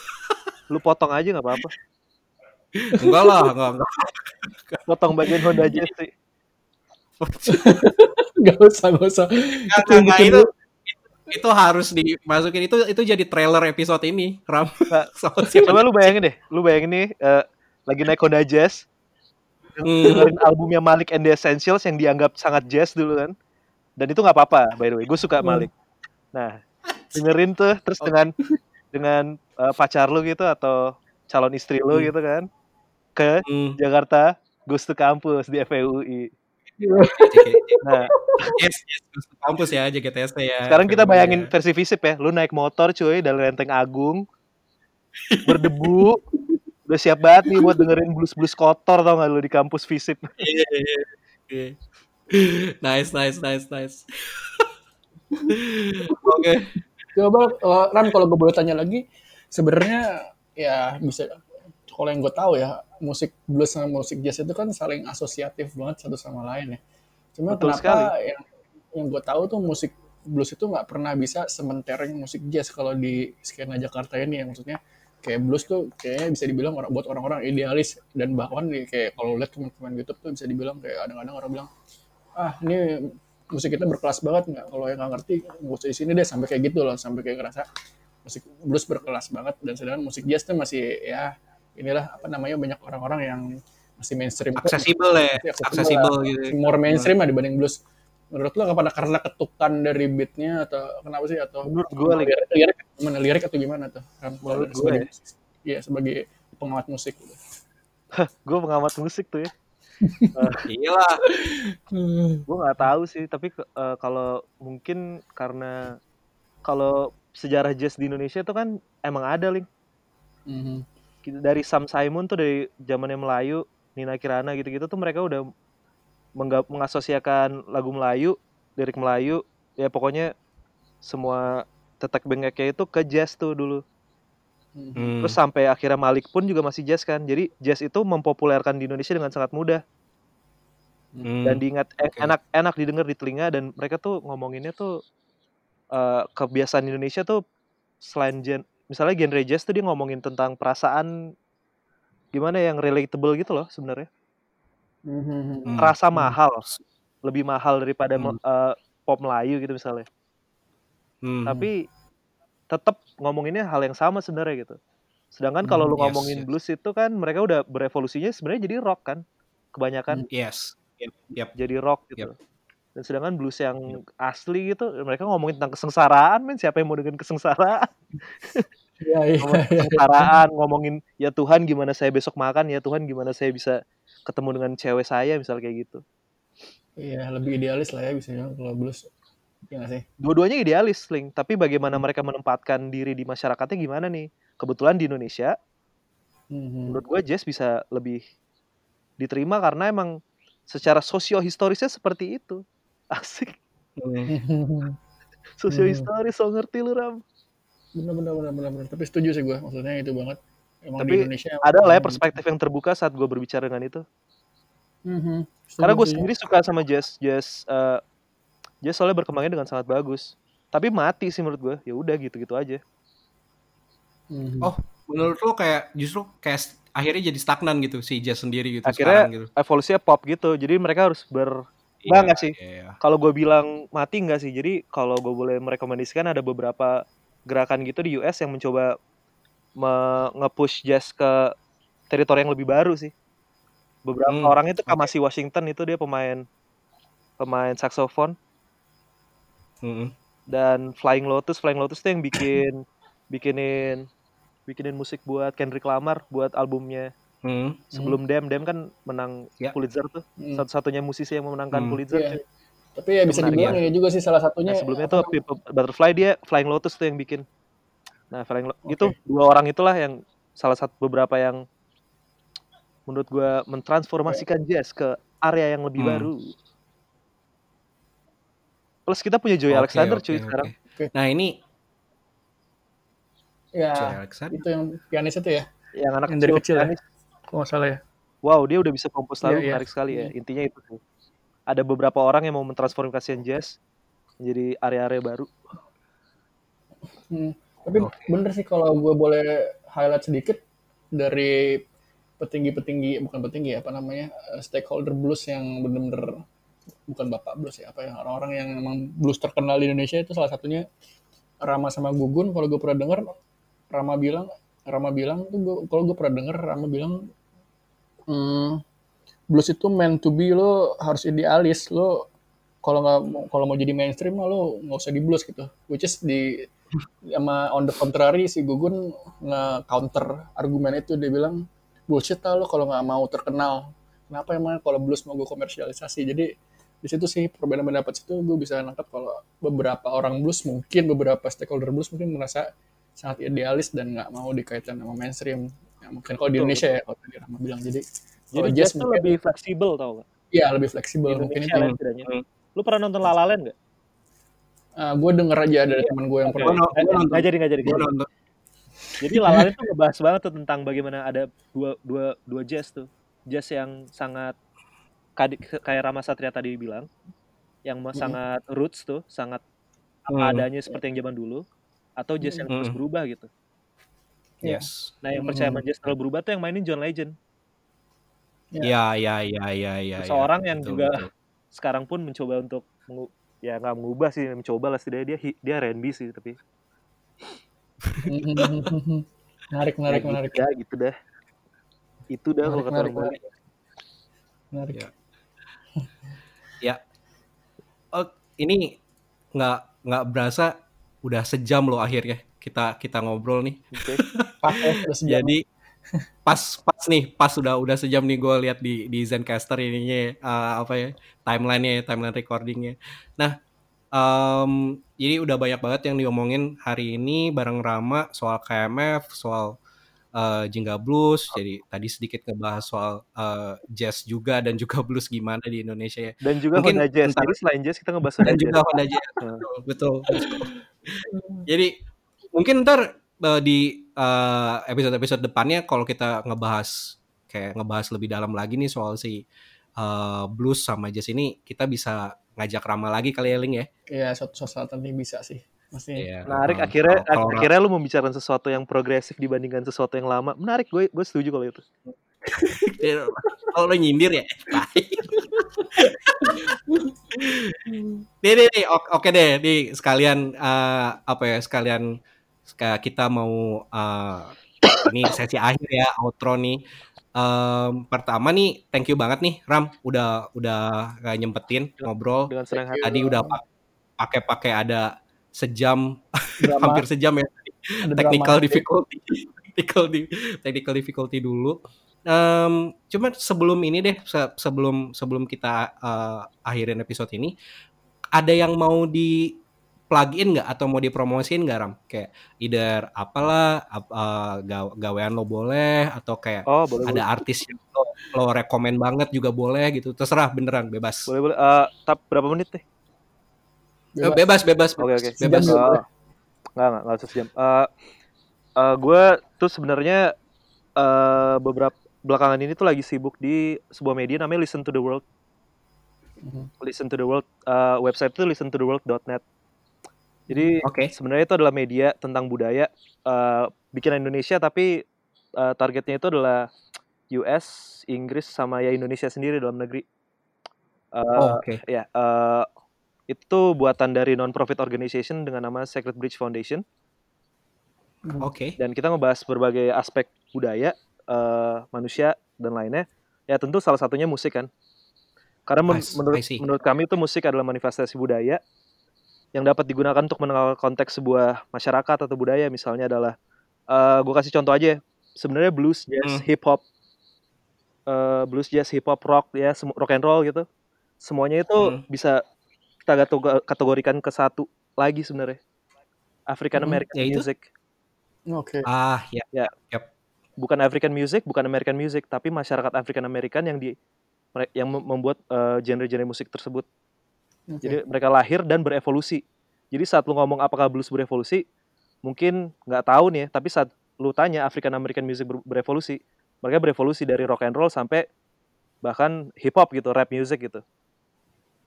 lu potong aja nggak apa-apa Enggak lah, enggak, enggak. potong bagian Honda Jazz sih Gak usah, gak usah. Enggak, Itu bikin itu, itu harus dimasukin. Itu itu jadi trailer episode ini Ram. Coba lu bayangin deh lu bayangin nih eh, lagi naik Honda Jazz. Hmm, dengerin albumnya Malik and the Essentials yang dianggap sangat jazz dulu kan. Dan itu nggak apa-apa by the way. Gue suka Hmm. Malik. Nah dengerin tuh terus dengan dengan eh, pacar lu gitu atau calon istri lu Hmm. gitu kan ke hmm, Jakarta goes to kampus di FEUI nah yes, yes, ke kampus ya JGTS ya. sekarang kita bayangin ya. versi visip ya lu naik motor cuy dari Lenteng Agung berdebu udah siap banget nih buat dengerin blues-blues kotor tau gak lu di kampus visip Iya, iya, iya. Nice, nice, nice, nice. Oke. Coba eh, Ran kalau gue boleh tanya lagi, sebenarnya ya bisa kalau yang gue tahu ya musik blues sama musik jazz itu kan saling asosiatif banget satu sama lain ya. Cuma Betul kenapa yang yang gue tahu tuh musik blues itu nggak pernah bisa sementereng musik jazz kalau di skena Jakarta ini ya. Maksudnya kayak blues tuh kayaknya bisa dibilang orang buat orang-orang idealis dan bahkan nih. Kayak kalau lihat teman-teman YouTube tuh bisa dibilang kayak kadang-kadang orang bilang ah ini musik kita berkelas banget nggak? Kalau yang nggak ngerti usah di sini deh. Sampai kayak gitu loh sampai kayak ngerasa musik blues berkelas banget. Dan sedangkan musik jazz tuh masih ya inilah apa namanya banyak orang-orang yang masih mainstream. Aksesibel ya, Masih accessible aksesibel lah. gitu. more mainstream lah dibanding blues. Menurut lo kepada karena ketukan dari beatnya atau kenapa sih atau Menurut gue lirik, lirik gimana lirik atau gimana tuh? Ram? Menurut gue sebagai ya. iya sebagai pengamat musik. gitu. gue pengamat musik tuh ya. Iyalah. Gue nggak tahu sih, tapi eh, kalau mungkin karena kalau sejarah jazz di Indonesia itu kan emang ada link Mhm. Gitu, dari Sam Simon tuh dari zamannya Melayu, Nina Kirana gitu-gitu tuh mereka udah mengasosiasikan lagu Melayu, lirik Melayu, ya pokoknya semua tetek bengeknya itu ke jazz tuh dulu. Hmm. Terus sampai akhirnya Malik pun juga masih jazz kan. Jadi jazz itu mempopulerkan di Indonesia dengan sangat mudah Hmm. dan diingat eh, Oke. enak enak didengar di telinga dan mereka tuh ngomonginnya tuh eh, kebiasaan Indonesia tuh selain gen misalnya genre jazz tuh dia ngomongin tentang perasaan gimana yang relatable gitu loh sebenarnya. Mhm. Hmm. Rasa mahal, lebih mahal daripada Hmm. eh, pop Melayu gitu misalnya. Hmm. Tapi tetap ngomonginnya hal yang sama sebenarnya gitu. Sedangkan kalau Hmm, lu yes, ngomongin yes. blues itu kan mereka udah berevolusinya sebenarnya jadi rock kan. Kebanyakan Yes. Yep, yep. jadi rock gitu. Dan sedangkan blues yang asli gitu mereka ngomongin tentang kesengsaraan men siapa yang mau dengan kesengsaraan? Iya iya. Ngomongin kesengsaraan, ngomongin ya Tuhan gimana saya besok makan, ya Tuhan gimana saya bisa ketemu dengan cewek saya misal kayak gitu. Iya lebih idealis lah ya bisa kalau blues. Iya nggak sih? Dua-duanya idealis, Link. Tapi bagaimana mereka menempatkan diri di masyarakatnya gimana nih? Kebetulan di Indonesia, Mhm. menurut gue jazz bisa lebih diterima karena emang secara sosio-historisnya seperti itu. Asik. Hmm. Sosio-historis, so ngerti lu, Ram. bener bener bener bener bener. Tapi setuju sih gue maksudnya itu banget. Emang Tapi di Indonesia Ada lah ya perspektif yang terbuka saat gue berbicara dengan itu. Mhm. Setuju, Karena gue sendiri suka sama jazz, jazz, eh, jazz soalnya berkembangnya dengan sangat bagus. Tapi mati sih menurut gue. Ya udah gitu-gitu aja. Mhm. Oh, menurut lo kayak justru kayak akhirnya jadi stagnan gitu si jazz sendiri gitu Akhirnya sekarang gitu. evolusinya pop gitu. Jadi mereka harus ber Bang, nggak sih? iya, iya. kalau gue bilang mati enggak sih. Jadi kalau gue boleh merekomendasikan ada beberapa gerakan gitu di US yang mencoba me- nge-push jazz ke teritori yang lebih baru sih. Beberapa Hmm, orang itu. Kamasi Washington itu dia pemain pemain saxophone Mm-mm. dan Flying Lotus Flying Lotus tuh yang bikin bikinin bikinin musik buat Kendrick Lamar buat albumnya Hmm. sebelum Dem Dem kan menang Ya. Pulitzer tuh Mhm. satu-satunya musisi yang memenangkan Hmm. Pulitzer Iya. cuy. Tapi ya bisa dibilang ya. juga sih salah satunya. Nah, sebelumnya apa tuh People Butterfly dia Flying Lotus tuh yang bikin. Nah, Flying Lo- Oke. itu dua orang itulah yang salah satu beberapa yang menurut gua mentransformasikan jazz ke area yang lebih Hmm. baru. Plus kita punya Joey Oke, Alexander oke, cuy oke. sekarang. Nah, ini ya Joey Alexander. itu yang pianis itu ya. Yang anak Yang dari kecil, kecil ya? Kalau nggak salah ya. Wow, dia udah bisa kompos lagu Iya, iya. menarik sekali ya. Intinya itu sih. Ada beberapa orang yang mau mentransformasikan jazz menjadi area-area baru. Hmm. Tapi Oke. bener sih kalau gue boleh highlight sedikit dari petinggi-petinggi bukan petinggi apa namanya eh, stakeholder blues yang bener-bener bukan bapak blues ya apa ya orang-orang yang emang blues terkenal di Indonesia itu salah satunya Rama sama Gugun kalau gue pernah denger Rama bilang Rama bilang tuh kalau gue pernah denger Rama bilang hmm, blues itu meant to be lo harus idealis. Lo kalau nggak kalau mau jadi mainstream lo nggak usah di blues gitu. Which is di sama on the contrary si Gugun nge-counter argumen itu. Dia bilang bullshit lah lo kalau nggak mau terkenal. Kenapa emang kalau blues mau gue komersialisasi? Jadi di situ sih perbedaan pendapat situ gue bisa nangkap kalau beberapa orang blues mungkin beberapa stakeholder blues mungkin merasa sangat idealis dan nggak mau dikaitkan sama mainstream ya, mungkin kalau di Betul, Indonesia ya kalau tadi Rama bilang jadi Jadi jazz jazz tuh lebih fleksibel tau gak? ya lebih fleksibel mungkin itu. Hmm. Lu pernah nonton La La Land gak? gue denger aja dari teman gue yang pernah gua nonton. Nggak jadi, nggak jadi. Nggak jadi. nonton. Jadi La La Land tuh ngebahas banget tuh tentang bagaimana ada dua dua dua jazz tuh. Jazz yang sangat kayak Rama Satria tadi bilang, yang Mhm. sangat roots tuh, sangat apa Hmm. adanya seperti yang zaman dulu, atau jazz yang terus Hmm. berubah gitu. Yes. Nah, yang Hmm. percaya sama jazz terlalu berubah tuh yang mainin John Legend. Ya, ya, ya, ya, ya. Seseorang ya. yang Betul, juga betul. sekarang pun mencoba untuk mengu- ya nggak mengubah sih, mencoba lah setidaknya dia dia R&B sih tapi menarik menarik ya, menarik gitu, ya gitu dah. Itu dah kalau kata orang. Menarik. Ya. ya. Oh, ini nggak nggak berasa udah sejam loh akhirnya kita kita ngobrol nih. Oke. Pas udah sejam. Jadi pas pas nih pas udah udah sejam nih gue lihat di di Zencaster ininya uh, apa ya timelinenya timeline recordingnya. Nah em, jadi udah banyak banget yang diomongin hari ini bareng Rama soal KMF soal uh, Jingga Blues. Jadi tadi sedikit ngebahas soal uh, jazz juga dan juga blues gimana di Indonesia ya. Dan juga Mungkin Honda Jazz. ntar- Jadi selain Jazz kita ngebahas Honda Dan Jazz. juga Honda Jazz. Betul. betul. Jadi mungkin ntar uh, di uh, episode-episode depannya kalau kita ngebahas kayak ngebahas lebih dalam lagi nih soal si uh, blues sama jazz ini kita bisa ngajak Rama lagi kali ya Ling ya. Iya, suatu suatu saat nanti bisa sih. Masih. Iya. Menarik Uh, akhirnya kalau- kalau akhirnya lu membicarakan sesuatu yang progresif dibandingkan sesuatu yang lama. Menarik gue gue setuju kalau itu. Ra- kalau lo nyindir ya. nih, nih, nih, oke, oke deh, nih sekalian uh, apa ya sekalian kita mau uh, ini sesi akhir ya outro nih. Em, pertama nih, thank you banget nih Ram, udah udah nggak nyempetin ngobrol. Dengan senang hati. Tadi udah pa- pakai-pakai ada sejam, hampir sejam ya ada technical drama. difficulty technical di- technical difficulty dulu Em, cuma sebelum ini deh se- sebelum sebelum kita eh, akhirin episode ini ada yang mau di plug in nggak atau mau dipromosiin nggak ram kayak either apalah ap- gaw- gawean lo boleh atau kayak Oh, boleh ada boleh. artis yang lo, lo rekomend banget juga boleh gitu terserah beneran bebas Boleh boleh. Eh, tap berapa menit deh? Eh, bebas bebas Oke bebas, oke. bebas. Boleh. Nggak nggak nggak usah sejam. Eh, eh, gue tuh sebenarnya eh beberapa belakangan ini tuh lagi sibuk di sebuah media namanya Listen to the World. Mhm. Listen to the World. eh, website itu listentotheworld.net. Jadi Oke. sebenarnya itu adalah media tentang budaya eh, bikinan Indonesia tapi eh, targetnya itu adalah US, Inggris sama ya Indonesia sendiri dalam negeri. Eh, Oh, oke Ya, eh, itu buatan dari non-profit organization dengan nama Sacred Bridge Foundation. oke Dan kita ngebahas berbagai aspek budaya, eh, manusia, dan lainnya. Ya tentu salah satunya musik kan. Karena men- menurut, menurut kami itu musik adalah manifestasi budaya yang dapat digunakan untuk mengenal konteks sebuah masyarakat atau budaya. Misalnya adalah, eh gue kasih contoh aja. ya. Sebenarnya blues, jazz, Hmm. hip hop, eh, blues, jazz, hip hop, rock, ya rock and roll gitu. Semuanya itu Hmm. bisa kita kategorikan ke satu lagi sebenarnya. African American yaitu? music. Oke. ah ya bukan African music, bukan American music, tapi masyarakat African American yang di yang mem- membuat eh, genre-genre musik tersebut. Oke. Jadi mereka lahir dan berevolusi. Jadi saat lu ngomong apakah blues berevolusi, mungkin nggak tahu nih, ya, tapi saat lu tanya African American music ber- berevolusi, mereka berevolusi dari rock and roll sampai bahkan hip hop gitu, rap music gitu.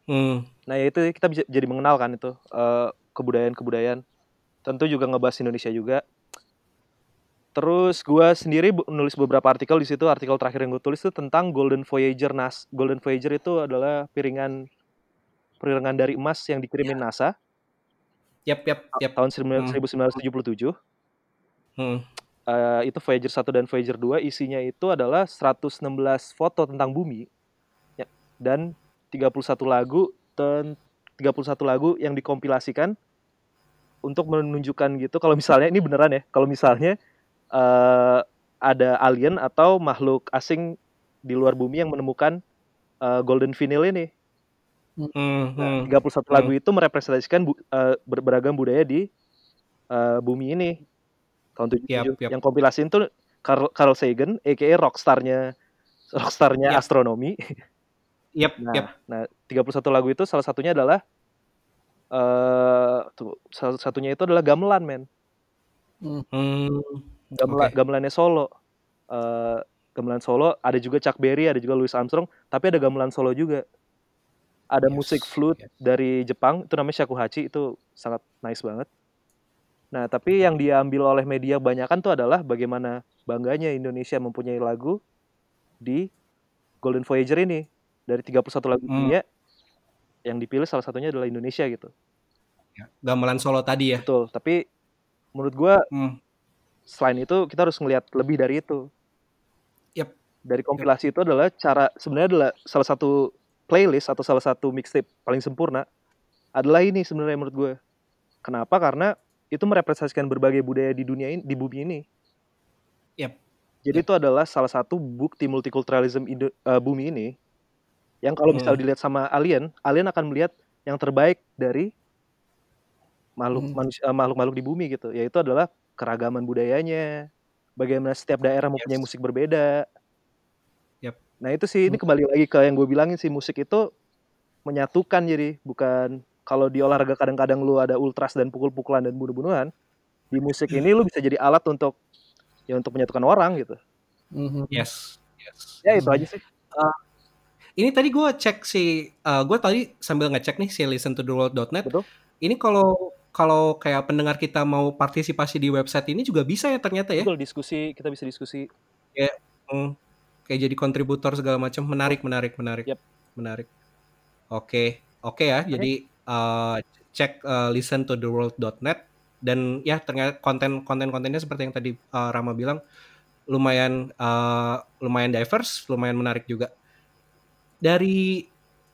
Hmm. Nah ya itu kita bisa jadi mengenal kan itu eh, kebudayaan-kebudayaan. Tentu juga ngebahas Indonesia juga. Terus gua sendiri nulis beberapa artikel di situ. Artikel terakhir yang gue tulis itu tentang Golden Voyager NAS. Golden Voyager itu adalah piringan piringan dari emas yang dikirimin NASA Yap, yap, yap. tahun 19- Hmm. 1977. Hmm. Eh, itu Voyager 1 dan Voyager 2 isinya itu adalah 116 foto tentang bumi ya, dan 31 lagu dan 31 lagu yang dikompilasikan untuk menunjukkan gitu kalau misalnya ini beneran ya kalau misalnya eh, ada alien atau makhluk asing di luar bumi yang menemukan eh, golden vinyl ini Hmm, hmm. 31 lagu itu merepresentasikan bu- ber- beragam budaya di eh, bumi ini tahun 77 Yap, yap. yang kompilasiin tuh Carl, Carl Sagan aka rockstarnya rockstarnya Yap. astronomi Yap, nah, yap. nah 31 lagu itu salah satunya adalah eh tuh, salah satunya itu adalah gamelan men Hmm. Gamela- Oke. gamelannya solo Eh, gamelan solo ada juga Chuck Berry ada juga Louis Armstrong tapi ada gamelan solo juga ada Yes, musik flute yes. dari Jepang itu namanya shakuhachi itu sangat nice banget nah tapi yang diambil oleh media banyakan tuh adalah bagaimana bangganya Indonesia mempunyai lagu di Golden Voyager ini dari 31 lagu Hmm. dunia yang dipilih salah satunya adalah Indonesia gitu Gamelan Solo tadi ya. betul tapi menurut gua Hmm. selain itu kita harus ngelihat lebih dari itu dari kompilasi itu adalah cara sebenarnya adalah salah satu playlist atau salah satu mixtape paling sempurna adalah ini sebenarnya menurut gue. Kenapa? Karena itu merepresentasikan berbagai budaya di dunia ini, di bumi ini. Yap. Jadi itu adalah salah satu bukti multikulturalisme Indo- uh, bumi ini yang kalau misal Hmm. dilihat sama alien, alien akan melihat yang terbaik dari makhluk Hmm. manusia uh, makhluk-makhluk di bumi gitu, yaitu adalah keragaman budayanya, bagaimana setiap daerah mempunyai Yes. musik berbeda. Nah itu sih ini Hmm. kembali lagi ke yang gue bilangin sih musik itu menyatukan jadi bukan kalau di olahraga kadang-kadang lu ada ultras dan pukul-pukulan dan bunuh-bunuhan di musik ini lu bisa jadi alat untuk ya untuk menyatukan orang gitu Mhm. Yes. Yes. ya itu aja sih Ini tadi gue cek si, uh, gue tadi sambil ngecek nih si listen to the world.net. betul Ini kalau kalau kayak pendengar kita mau partisipasi di website ini juga bisa ya ternyata ya. betul diskusi kita bisa diskusi Hmm, kayak jadi kontributor segala macam. Menarik, menarik, menarik, Yap. menarik. Oke, oke ya. Jadi uh, cek uh, listen to the world.net dan ya ternyata konten konten kontennya seperti yang tadi uh, Rama bilang lumayan uh, lumayan diverse, lumayan menarik juga. Dari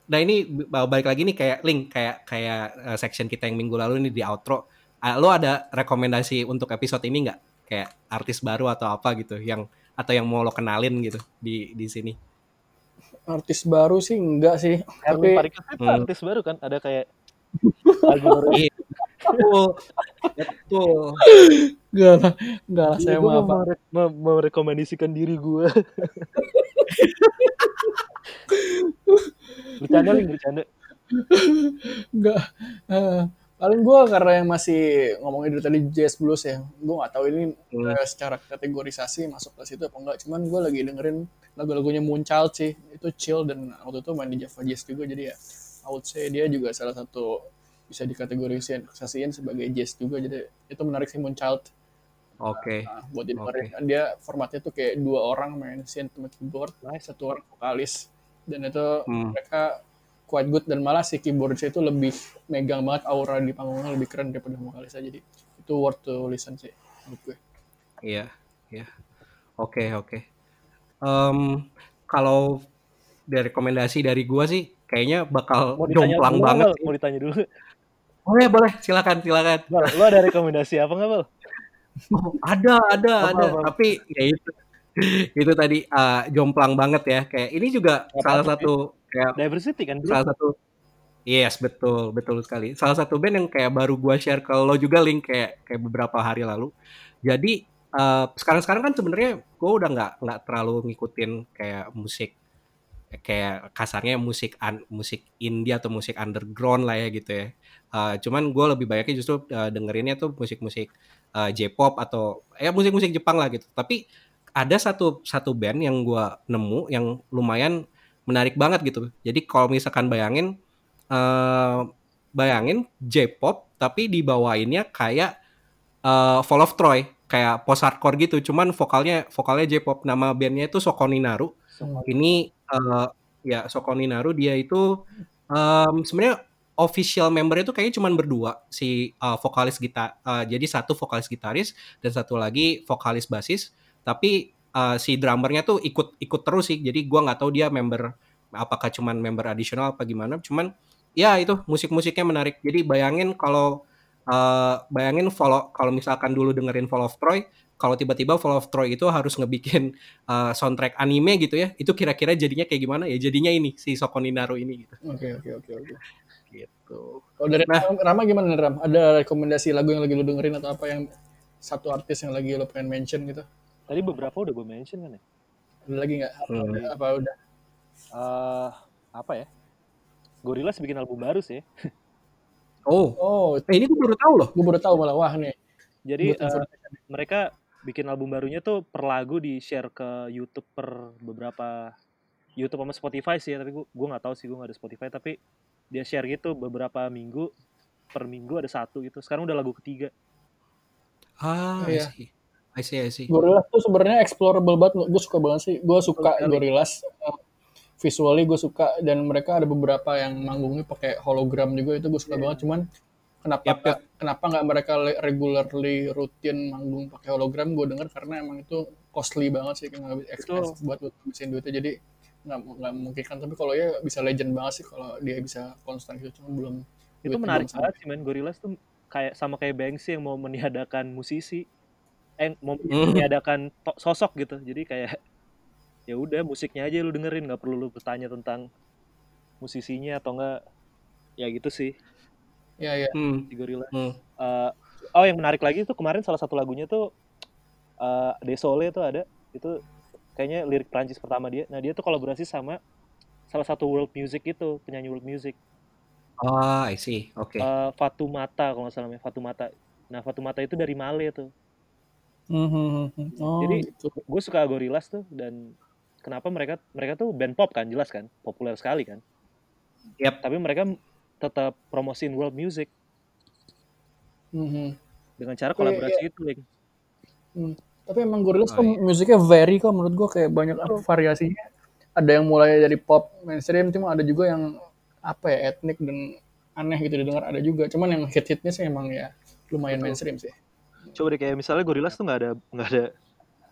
nah ini balik lagi nih kayak link kayak kayak uh, section kita yang minggu lalu ini di outro. Uh, lo ada rekomendasi untuk episode ini nggak? Kayak artis baru atau apa gitu yang atau yang mau lo kenalin gitu di di sini. Artis baru sih enggak sih. Erwin Tapi Parikut itu Hmm. artis baru kan ada kayak lagu baru Iya, betul, betul. enggak lah, enggak lah saya Iya, mah mau, apa. merekomendasikan diri gue bercanda link bercanda Enggak. Eh, paling gue karena yang masih ngomongin dari tadi jazz blues ya, gue nggak tahu ini Hmm. secara kategorisasi masuk ke situ apa enggak. Cuman gue lagi dengerin lagu-lagunya Moonchild sih, itu chill dan waktu itu main di Java Jazz juga jadi ya, I would say dia juga salah satu bisa dikategorisasiin sebagai jazz juga jadi itu menarik sih Moonchild Oke. nah, buat didengerin kan dia formatnya tuh kayak dua orang main synth sama keyboard satu orang vokalis dan itu Hmm. mereka quite good dan malah si keyboardnya itu lebih megang banget aura di panggungnya lebih keren daripada vokalisnya jadi itu worth to listen sih menurut gue Iya, iya. Oke, oke. Em, kalau dari rekomendasi dari gua sih kayaknya bakal mau jomplang dulu banget mau ditanya dulu Boleh, boleh. Silakan, silakan. Bal, lo ada rekomendasi apa nggak bal Oh, ada, ada, Apa, ada. apa? Tapi ya itu itu tadi eh, jomplang banget ya. Kayak ini juga Apa salah tuh, satu kayak diversity kan bro salah satu Yes, betul, betul sekali. Salah satu band yang kayak baru gua share ke lo juga link kayak kayak beberapa hari lalu. Jadi eh, sekarang-sekarang kan sebenarnya gue udah nggak nggak terlalu ngikutin kayak musik kayak kasarnya musik un- musik indie atau musik underground lah ya gitu ya. Eh, cuman gue lebih banyaknya justru eh, dengerinnya tuh musik-musik eh, J-pop atau ya musik-musik Jepang lah gitu. Tapi ada satu satu band yang gue nemu yang lumayan menarik banget gitu. Jadi kalau misalkan bayangin eh bayangin J-pop tapi dibawainnya kayak eh Fall of Troy, kayak post hardcore gitu. Cuman vokalnya vokalnya J-pop. Nama bandnya itu Sokoninaru. Ini eh ya Sokoninaru dia itu em, sebenarnya official member itu kayaknya cuman berdua si eh, vokalis gitar. eh, jadi satu vokalis gitaris dan satu lagi vokalis basis. Tapi eh, si drummernya tuh ikut ikut terus sih. Jadi gua nggak tahu dia member apakah cuman member additional apa gimana. Cuman ya itu musik-musiknya menarik. Jadi bayangin kalau eh, bayangin follow kalau misalkan dulu dengerin Fall of Troy, kalau tiba-tiba Fall of Troy itu harus ngebikin eh, soundtrack anime gitu ya, itu kira-kira jadinya kayak gimana ya? Jadinya ini si Sokoninaru ini gitu. oke oke oke oke Gitu. kalau dari Nah. Rama gimana nih, Ram ada rekomendasi lagu yang lagi lu dengerin atau apa yang satu artis yang lagi lu pengen mention gitu tadi beberapa udah gue mention kan ya? Ada lagi nggak? Apa, Hmm. apa udah? Eh, apa ya? Gorillaz bikin album baru sih. Oh, oh. Eh, ini gue baru tahu loh. gue baru tahu malah. Wah nih. Jadi informasi. mereka bikin album barunya tuh per lagu di share ke YouTube per beberapa YouTube sama Spotify sih ya, tapi gua gua nggak tahu sih gua nggak ada Spotify. Tapi dia share gitu beberapa minggu per minggu ada satu gitu. Sekarang udah lagu ketiga. Ah, I Iya. I see, I see. Gorillaz tuh sebenarnya explorable banget. Gue suka banget sih. Gue suka sekali. Gorillaz. Visually gue suka. Dan mereka ada beberapa yang manggungnya pakai hologram juga. Itu gue suka Iya. banget. Cuman kenapa yap. nggak- kenapa nggak mereka regularly rutin manggung pakai hologram? Gue dengar karena emang itu costly banget sih. Kan nggak expensive buat buat ngabisin duitnya. Jadi nggak nggak memungkinkan. Tapi kalau ya bisa legend banget sih kalau dia bisa konstan gitu. Cuma belum itu menarik banget sih men. Gorillaz tuh kayak sama kayak Banksy yang mau meniadakan musisi eh mau Hmm. meniadakan to- sosok gitu. Jadi kayak ya udah musiknya aja lu dengerin nggak perlu lu bertanya tentang musisinya atau enggak ya gitu sih. Ya ya Hmm. di Gorillaz Hmm. Eh, oh yang menarik lagi tuh kemarin salah satu lagunya tuh eh Desole tuh ada. Itu kayaknya lirik Prancis pertama dia. Nah dia tuh kolaborasi sama salah satu world music itu penyanyi world music. Oh, I see. Oke. Eh, Fatumata kalau nggak salah namanya. Fatumata nah Fatumata itu dari Male tuh Hmm, hmm, hmm, hmm. oh Jadi- gitu. gue suka Gorillaz tuh dan kenapa mereka mereka tuh band pop kan jelas kan populer sekali kan Yap. tapi mereka tetap promosiin world music Hmm, hmm. dengan cara kolaborasi itu Link. Tapi emang Gorillaz Oh, tuh iya. musiknya vary kok menurut gua kayak banyak apa variasinya. Ada yang mulai dari pop mainstream, cuma ada juga yang apa ya etnik dan aneh gitu didengar ada juga. Cuman yang hit-hitnya sih emang ya lumayan Betul. mainstream sih. Coba deh kayak misalnya Gorillaz tuh nggak ada nggak ada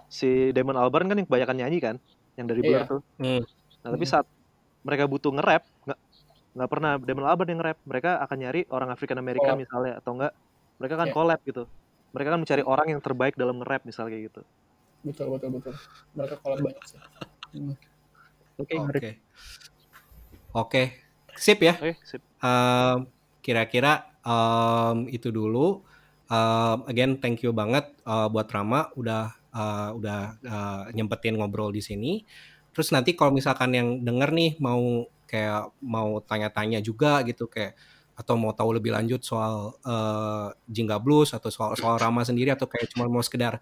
si Damon Albarn kan yang kebanyakan nyanyi kan yang dari Blur Iya. tuh Hmm. nah tapi saat mereka butuh nge-rap nggak nggak pernah Damon Albarn yang nge-rap mereka akan nyari orang African American Collab. misalnya atau enggak mereka kan Iya. collab gitu mereka kan mencari orang yang terbaik dalam nge-rap misalnya kayak gitu Betul betul betul. Mereka collab banyak sih. Hmm. oke Oke. Oke. Sip ya. oke sip. Em, kira-kira em, itu dulu. Em, again, thank you banget eh, buat Rama udah eh, udah eh, nyempetin ngobrol di sini. Terus nanti kalau misalkan yang denger nih mau kayak mau tanya-tanya juga gitu kayak atau mau tahu lebih lanjut soal eh, Jingga Blues atau soal soal Rama sendiri atau kayak cuma mau sekedar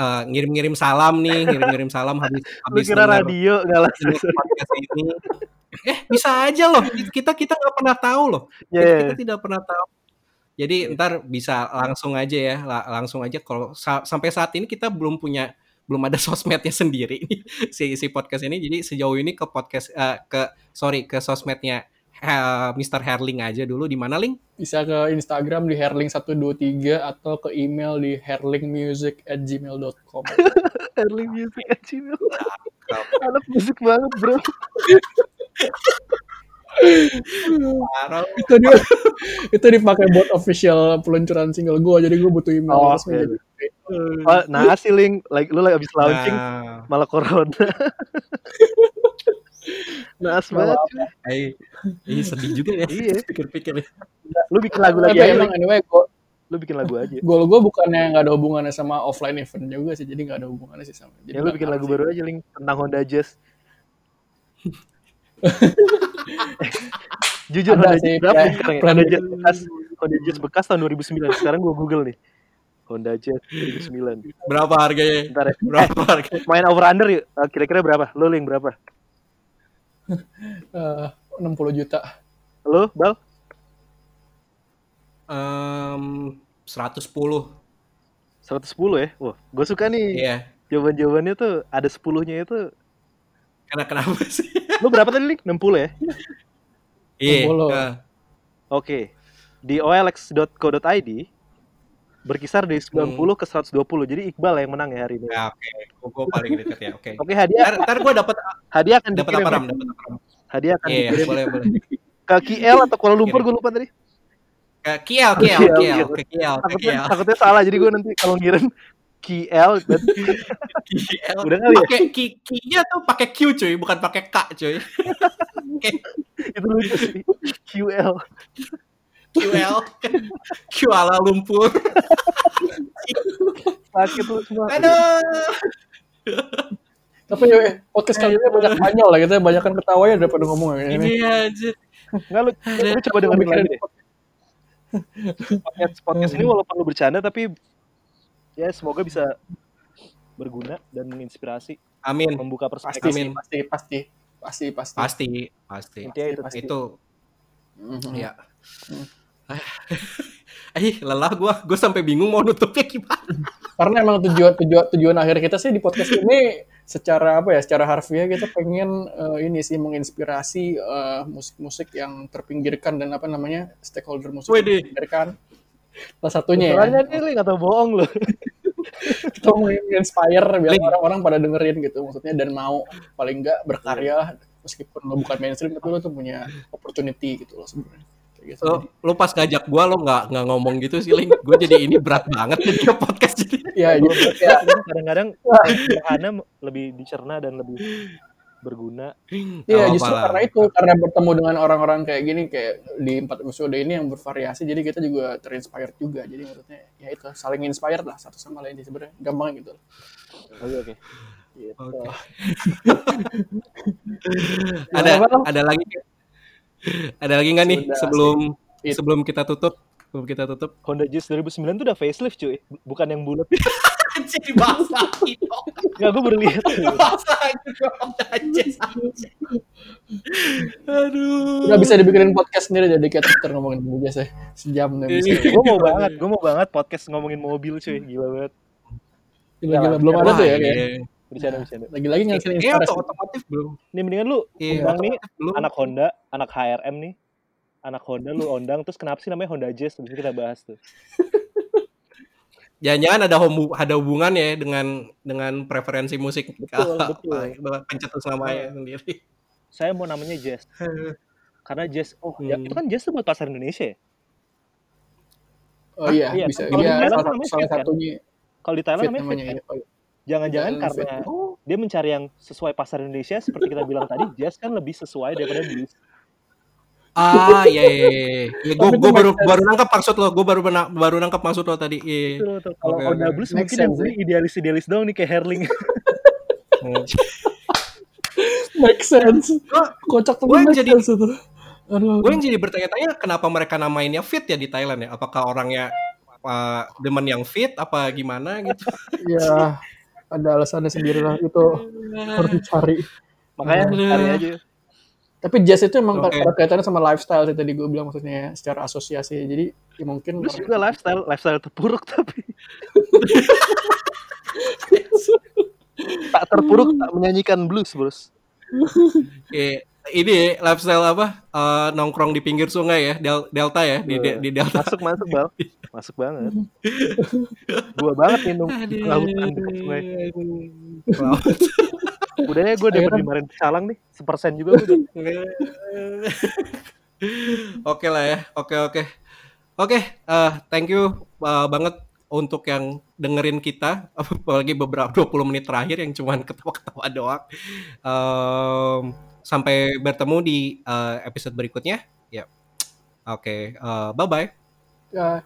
eh, ngirim-ngirim salam nih, ngirim-ngirim salam habis lu habis kira denger- radio nggak lah denger podcast ini. Eh bisa aja loh kita kita nggak pernah tahu loh ya kita, ya, kita tidak pernah tahu. Jadi ntar bisa langsung aja ya, la- langsung aja kalau sa- sampai saat ini kita belum punya belum ada sosmednya sendiri si si podcast ini. Jadi sejauh ini ke podcast eh, ke sorry ke sosmednya eh, Mr. Herling aja dulu di mana link? Bisa ke Instagram di herling123 atau ke email di herlingmusic@gmail.com. Erling Music at Gmail. anak musik banget bro Parah. itu dia itu dipakai buat official peluncuran single gue jadi gue butuh email Oh, resmi oke. jadi oh, nah asli link like lu lagi abis launching Nah, malah corona Naas banget eh, ini sedih juga ya. Iya. Pikir-pikir. Lu bikin lagu lagi aja. emang anyway gue Lu bikin lagu aja. goal gue bukannya nggak ada hubungannya sama offline event juga sih jadi nggak ada hubungannya sih sama jadi Ya lu bikin lagu sih. baru aja Link tentang Honda Jazz. Jujur Ada Honda sih, Jazz berapa sekarang ya? Honda. Jazz bekas Honda Jazz bekas tahun 2009. Sekarang gua Google nih. Honda Jazz 2009. Berapa harganya? Bentar ya. Berapa harganya? Main over under yuk. Eh, Kira-kira berapa? Lu Link berapa? Eh, 60 juta Lu Bal? Em, 110. 110 ya? Wah, gue suka nih. Iya. Jawaban-jawabannya tuh ada 10-nya itu. Karena kenapa sih? Lu berapa tadi Link? 60 ya? Iya. 60. nah. Oke. Di olx.co.id berkisar dari 90 ke 120. Jadi Iqbal yang menang ya hari ini. Ya, oke. Gue paling deket ya. Oke. Oke, hadiah Ntar, ntar gue dapat hadiah akan dapat apa ram? Dapat apa ram? Hadiah akan Iya, iya, dikirim boleh boleh. ke KL atau Kuala Lumpur gue lupa tadi. Ke Kiel, Kiel. ke Kiel, ke Takutnya, takutnya salah. Jadi gue nanti kalau ngirim KL dan Kiel. udah kali ya. Pakai ki nya tuh pakai Q cuy, bukan pakai K cuy. Itu lucu sih. QL. QL. Q ala lumpur. Sakit lu semua. Aduh. tapi ya, podcast kali ini banyak banyol lah gitu ya banyak kan ketawanya daripada ngomong ya ini Ini aja. Enggak lu, lu coba dengerin lagi deh. Podcast, podcast ini walaupun lu bercanda tapi ya semoga bisa berguna dan menginspirasi, Amin. membuka pasti perspektif. sih, Amin. pasti pasti pasti pasti Pasti, pasti. Intinya itu. Pasti. Itu Mhm. ya. Hmm. Eh, lelah gua. Gua sampai bingung mau nutupnya gimana. karena emang tujuan tujuan tujuan akhir kita sih di podcast ini secara apa ya secara harfiah kita pengen eh, ini sih menginspirasi eh, musik-musik yang terpinggirkan dan apa namanya stakeholder musik Wede. terpinggirkan salah satunya ya Soalnya nih lu nggak tahu bohong lu. kita mau inspire biar orang-orang pada dengerin gitu maksudnya dan mau paling enggak berkarya meskipun lo bukan mainstream tapi lo tuh punya opportunity gitu loh sebenarnya gitu. Lo, lo pas ngajak gue lo nggak nggak ngomong gitu sih, Ling. Gue jadi ini berat banget jadi podcast jadi. Ya, gitu. ya. Kadang-kadang sederhana lebih dicerna dan lebih berguna. Iya, oh, justru karena itu karena bertemu dengan orang-orang kayak gini kayak di empat episode ini yang bervariasi, jadi kita juga terinspired juga. Jadi maksudnya ya itu saling inspired lah satu sama lain sebenarnya gampang gitu. Oke oke. Gitu. Okay. ada ada lagi ada lagi nggak nih sebelum sebelum kita tutup? Sebelum kita tutup. Honda Jazz 2009 tuh udah facelift cuy, bukan yang bulat. Jadi bahasa Enggak, gue baru lihat. Bahasa Honda Jazz. Aduh. Gak bisa dibikinin podcast sendiri jadi kayak Twitter ngomongin Jazz ya. Sejam nih bisa. gue mau banget, gue mau banget podcast ngomongin mobil cuy, gila banget. Gila-gila belum ada tuh ya kayak. Bercanda bercanda. Lagi-lagi ngasih inspirasi. Iya, otomotif belum. Nih mendingan lu iya, undang nih belum. anak Honda, anak HRM nih. Anak Honda lu undang terus kenapa sih namanya Honda Jazz? Terus kita bahas tuh. Jangan-jangan ada hubung, ada hubungan ya dengan dengan preferensi musik betul, betul. pencetus namanya sendiri. Saya mau namanya Jazz. Karena Jazz, oh ya, hmm. ya, itu kan Jazz buat pasar Indonesia ya? Oh iya, iya bisa. Iya, salah, salah kan? satunya. Kalau di Thailand namanya, namanya ya. Jangan-jangan karena oh. dia mencari yang sesuai pasar Indonesia seperti kita bilang tadi, jazz kan lebih sesuai daripada blues. Ah, iya iya iya. Ya, gue gue baru baru nangkap maksud lo. Gue baru baru nangkap maksud lo tadi. Iya. Kalau okay, Honda okay. Blues mungkin yang beli idealis-idealis dong nih kayak Herling. make sense. Kocak tuh gue jadi Gue yang jadi bertanya-tanya kenapa mereka namainnya fit ya di Thailand ya? Apakah orangnya uh, demen yang fit apa gimana gitu? Ya, ada alasannya sendiri lah itu harus dicari makanya cari aja tapi jazz itu emang okay. kaitannya sama lifestyle sih tadi gue bilang maksudnya secara asosiasi. Jadi ya mungkin terus juga lifestyle lifestyle terpuruk tapi. Tak terpuruk tak menyanyikan blues bros. Oke, ini lifestyle apa? Uh, nongkrong di pinggir sungai ya Del delta ya di, di, di delta. masuk masuk bal. Masuk banget. Gua banget minum lautan di sungai udah ya gue udah dimarahin calang nih sepersen juga udah oke lah ya oke oke oke uh, thank you uh, banget untuk yang dengerin kita apalagi beberapa 20 menit terakhir yang cuman ketawa-ketawa doang um, sampai bertemu di uh, episode berikutnya. Ya. Oke, okay, uh, bye bye. Ya.